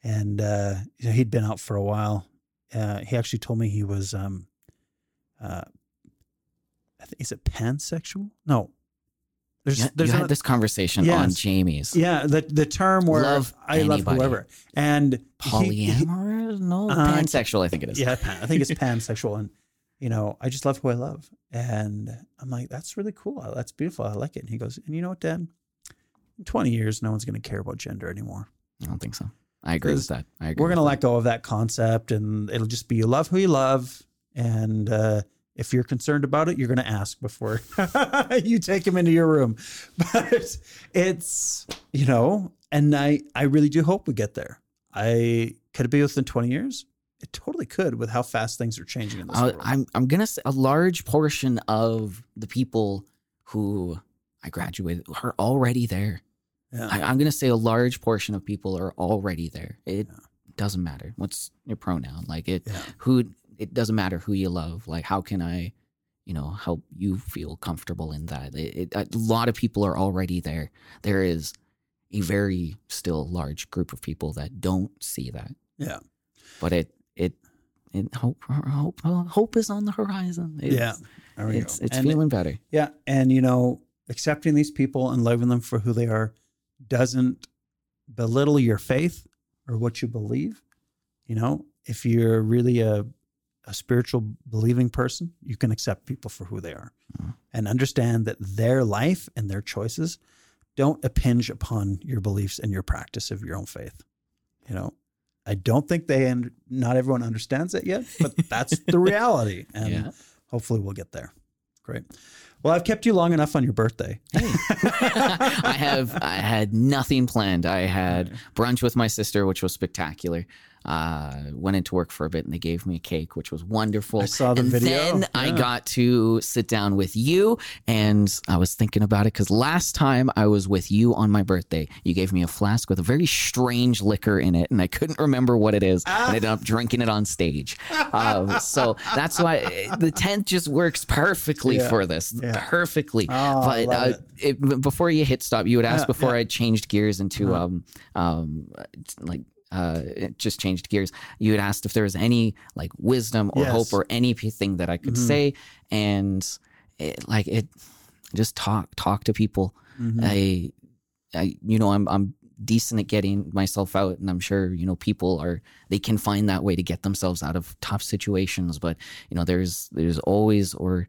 and uh you know, he'd been out for a while uh he actually told me he was um uh I is it pansexual no there's You, there's you had this conversation Yes. on Jamie's yeah the the term where Love I love whoever and polyamorous. no, Uh, pansexual. I think it is. yeah, pan, I think it's pansexual, and you know, I just love who I love, and I'm like, that's really cool. That's beautiful. I like it. And he goes, and you know what, Dad? In 20 years, no one's going to care about gender anymore. I don't think so. I agree with that. I agree. We're going to let go of that concept, and it'll just be you love who you love, and uh, if you're concerned about it, you're going to ask before you take him into your room. But it's you know, and I I really do hope we get there. I could it be within 20 years? It totally could with how fast things are changing in this Uh, world. I'm I'm gonna say a large portion of the people who I graduated are already there. yeah. I, I'm gonna say a large portion of people are already there. It Yeah. doesn't matter what's your pronoun. Like it, Yeah. who it doesn't matter who you love. Like how can I, you know, help you feel comfortable in that? It, it, a lot of people are already there. There is a very still large group of people that don't see that. Yeah. but it it it hope hope hope is on the horizon. It's, Yeah. There we it's go. it's and, feeling better. Yeah, and you know, accepting these people and loving them for who they are doesn't belittle your faith or what you believe. You know, if you're really a a spiritual believing person, you can accept people for who they are Mhm. and understand that their life and their choices don't impinge upon your beliefs and your practice of your own faith. You know, I don't think they and not everyone understands it yet, but that's the reality. And Yeah. hopefully we'll get there. Great. Well, I've kept you long enough on your birthday. I have I had nothing planned. I had brunch with my sister, which was spectacular. Uh, went into work for a bit and they gave me a cake, which was wonderful. I saw the and video. then I got to sit down with you, and I was thinking about it because last time I was with you on my birthday, you gave me a flask with a very strange liquor in it, and I couldn't remember what it is. and I ended up drinking it on stage. Um, so that's why the tent just works perfectly Yeah. for this, Yeah. perfectly. Oh, but uh, it, before you hit stop, you would ask Yeah, before yeah. I changed gears into Uh-huh. um um like uh it just changed gears. You had asked if there was any like wisdom or Yes. hope or anything that I could Mhm. say, and it, like it, just talk talk to people. Mhm. I, I you know I'm I'm decent at getting myself out and i'm sure you know people are they can find that way to get themselves out of tough situations but you know there's there's always or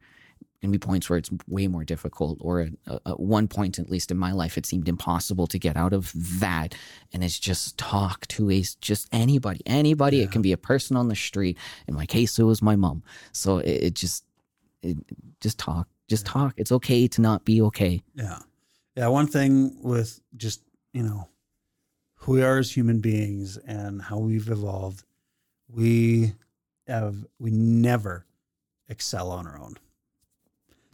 going to be points where it's way more difficult or at, uh, at one point at least in my life it seemed impossible to get out of that and it's just talk to a just anybody anybody Yeah. it can be a person on the street in my case it was my mom so it, it just it, just talk just Yeah. talk it's okay to not be okay Yeah. Yeah. One thing with just, you know, who we are as human beings and how we've evolved, we have, we never excel on our own.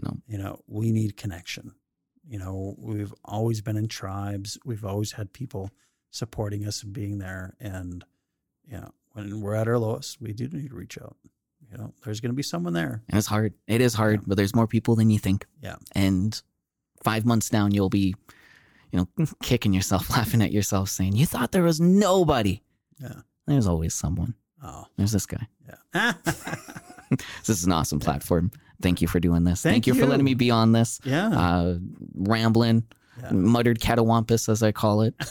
No. You know, we need connection. You know, we've always been in tribes, we've always had people supporting us and being there. And, you know, when we're at our lowest, we do need to reach out. You know, there's going to be someone there. And it's hard. It is hard, Yeah. but there's more people than you think. Yeah. And five months down, you'll be, you know, kicking yourself, laughing at yourself, saying, You thought there was nobody. Yeah. There's always someone. Oh, There's this guy. yeah. This is an awesome platform. Thank you for doing this. Thank you, for letting me be on this. yeah. Uh, rambling, Yeah. muttered catawampus, as I call it.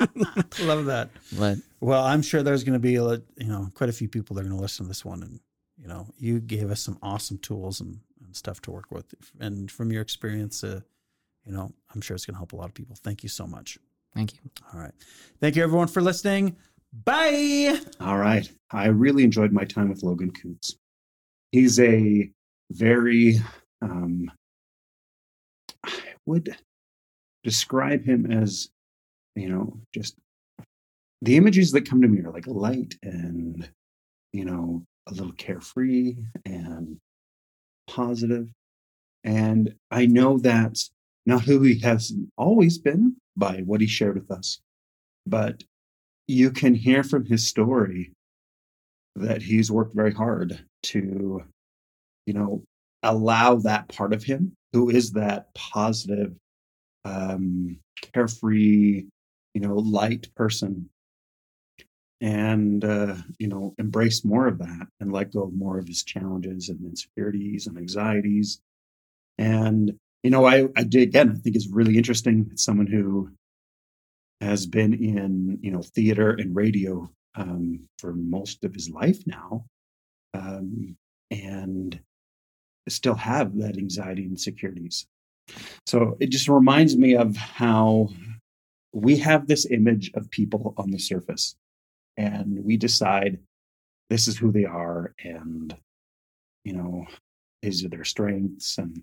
Love that. But Well, I'm sure there's going to be a, you know quite a few people that are going to listen to this one, and you know you gave us some awesome tools and, and stuff to work with, and from your experience, uh, you know I'm sure it's going to help a lot of people. Thank you so much. thank you. All right, thank you everyone for listening. Bye. All right. I really enjoyed my time with Logan Coutts. He's a very, um, I would describe him as, you know, just the images that come to me are like light and, you know, a little carefree and positive. And I know that's not who he has always been by what he shared with us, but you can hear from his story that he's worked very hard to, you know, allow that part of him who is that positive, um, carefree, you know, light person and, uh, you know, embrace more of that and let go of more of his challenges and insecurities and anxieties. And, you know, I, I did, again, I think it's really interesting. Someone who has been in you know theater and radio um, for most of his life now, um, and still have that anxiety and insecurities. So it just reminds me of how we have this image of people on the surface, and we decide this is who they are, and you know these are their strengths and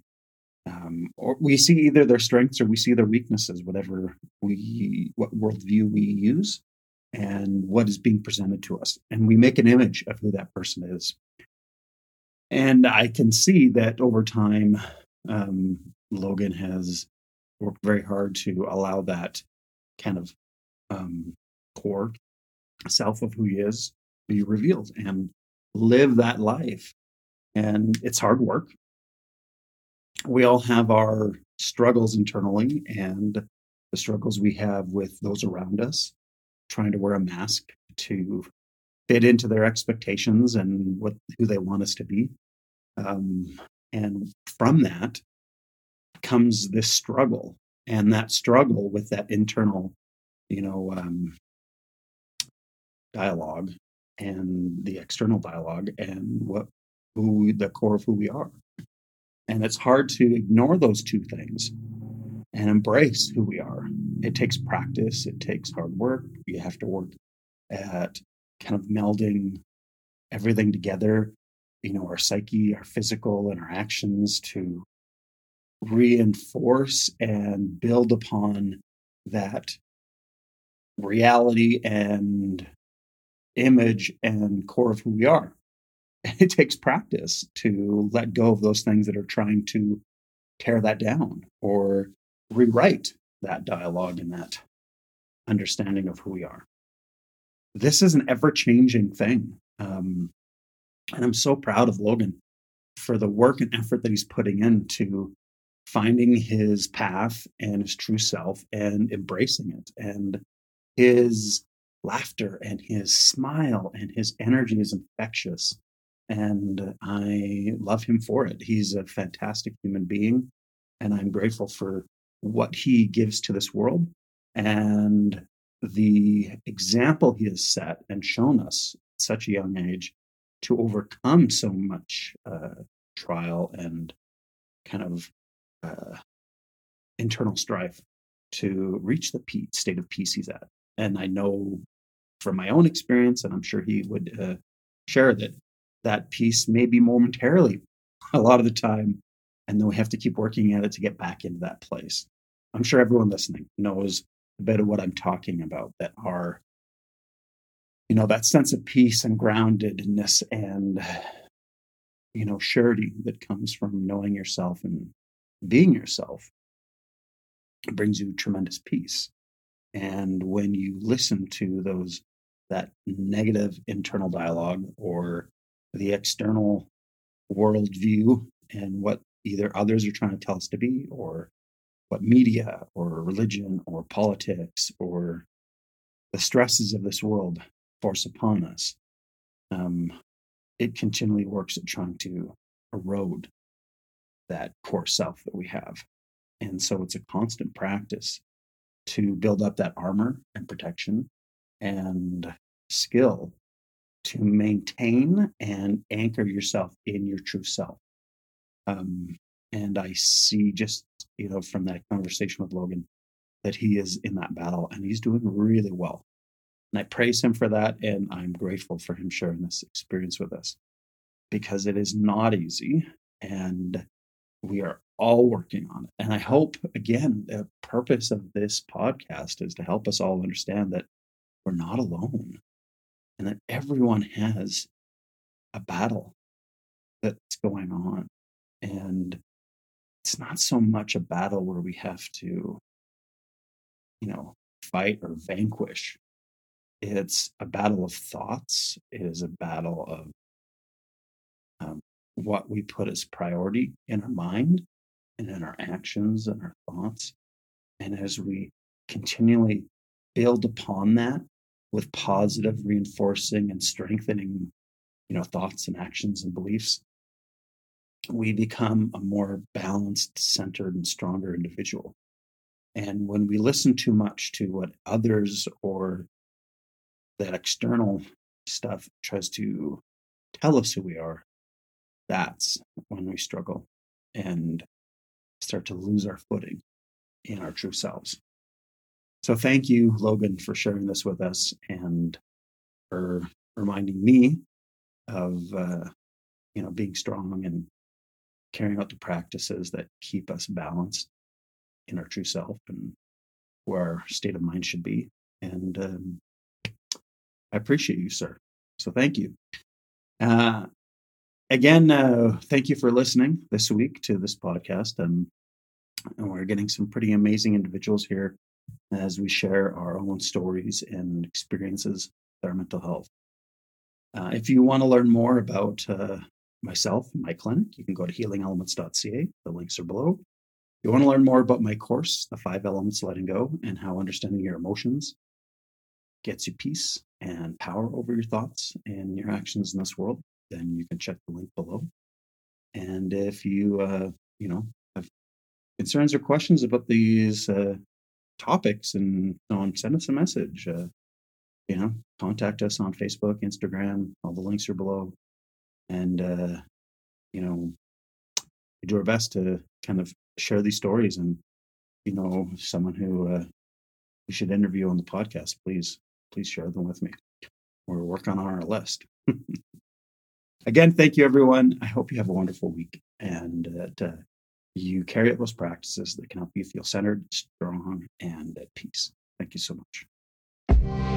um, or we see either their strengths or we see their weaknesses, whatever we what worldview we use, and what is being presented to us, and we make an image of who that person is. And I can see that over time, um, Logan has worked very hard to allow that kind of um, core self of who he is be revealed and live that life. And it's hard work we all have our struggles internally and the struggles we have with those around us trying to wear a mask to fit into their expectations and what who they want us to be um, and from that comes this struggle and that struggle with that internal you know um, dialogue and the external dialogue and what who the core of who we are and it's hard to ignore those two things and embrace who we are. It takes practice, it takes hard work. You have to work at kind of melding everything together, you know, our psyche, our physical, and our actions to reinforce and build upon that reality and image and core of who we are. it takes practice to let go of those things that are trying to tear that down or rewrite that dialogue and that understanding of who we are. This is an ever changing thing. Um, and I'm so proud of Logan for the work and effort that he's putting into finding his path and his true self and embracing it. And his laughter and his smile and his energy is infectious. And I love him for it. He's a fantastic human being. And I'm grateful for what he gives to this world and the example he has set and shown us at such a young age to overcome so much uh, trial and kind of uh, internal strife to reach the state of peace he's at. And I know from my own experience, and I'm sure he would uh, share that that peace may be momentarily a lot of the time, and then we have to keep working at it to get back into that place. I'm sure everyone listening knows a bit of what I'm talking about that are, you know, that sense of peace and groundedness and, you know, surety that comes from knowing yourself and being yourself it brings you tremendous peace. And when you listen to those, that negative internal dialogue or the external worldview and what either others are trying to tell us to be or what media or religion or politics or the stresses of this world force upon us, um, it continually works at trying to erode that core self that we have. And so it's a constant practice to build up that armor and protection and skill to maintain and anchor yourself in your true self. Um, and I see just, you know, from that conversation with Logan that he is in that battle and he's doing really well. And I praise him for that. And I'm grateful for him sharing this experience with us because it is not easy. And we are all working on it. And I hope, again, the purpose of this podcast is to help us all understand that we're not alone and that everyone has a battle that's going on. And it's not so much a battle where we have to, you know, fight or vanquish. It's a battle of thoughts. It is a battle of um, what we put as priority in our mind and in our actions and our thoughts. And as we continually build upon that with positive reinforcing and strengthening, you know, thoughts and actions and beliefs, we become a more balanced, centered, and stronger individual. And when we listen too much to what others or that external stuff tries to tell us who we are, that's when we struggle and start to lose our footing in our true selves. So thank you, Logan, for sharing this with us and for reminding me of uh, you know being strong and carrying out the practices that keep us balanced in our true self and where our state of mind should be. And um, I appreciate you, sir. So thank you. Uh, again, uh, thank you for listening this week to this podcast. Um, and we're getting some pretty amazing individuals here as we share our own stories and experiences with our mental health. Uh, if you want to learn more about uh, myself and my clinic, you can go to healingelements.ca. The links are below. If you want to learn more about my course, The Five Elements Letting Go, and how understanding your emotions gets you peace and power over your thoughts and your actions in this world, then you can check the link below. And if you, uh, you know, have concerns or questions about these uh, topics and so on, send us a message. Uh, you know, contact us on Facebook, Instagram. All the links are below and uh, you know we do our best to kind of share these stories and you know someone who uh, we should interview on the podcast please please share them with me we're working on our list. Again thank you everyone. I hope you have a wonderful week and that uh, you carry out those practices that can help you feel centered strong and at peace. Thank you so much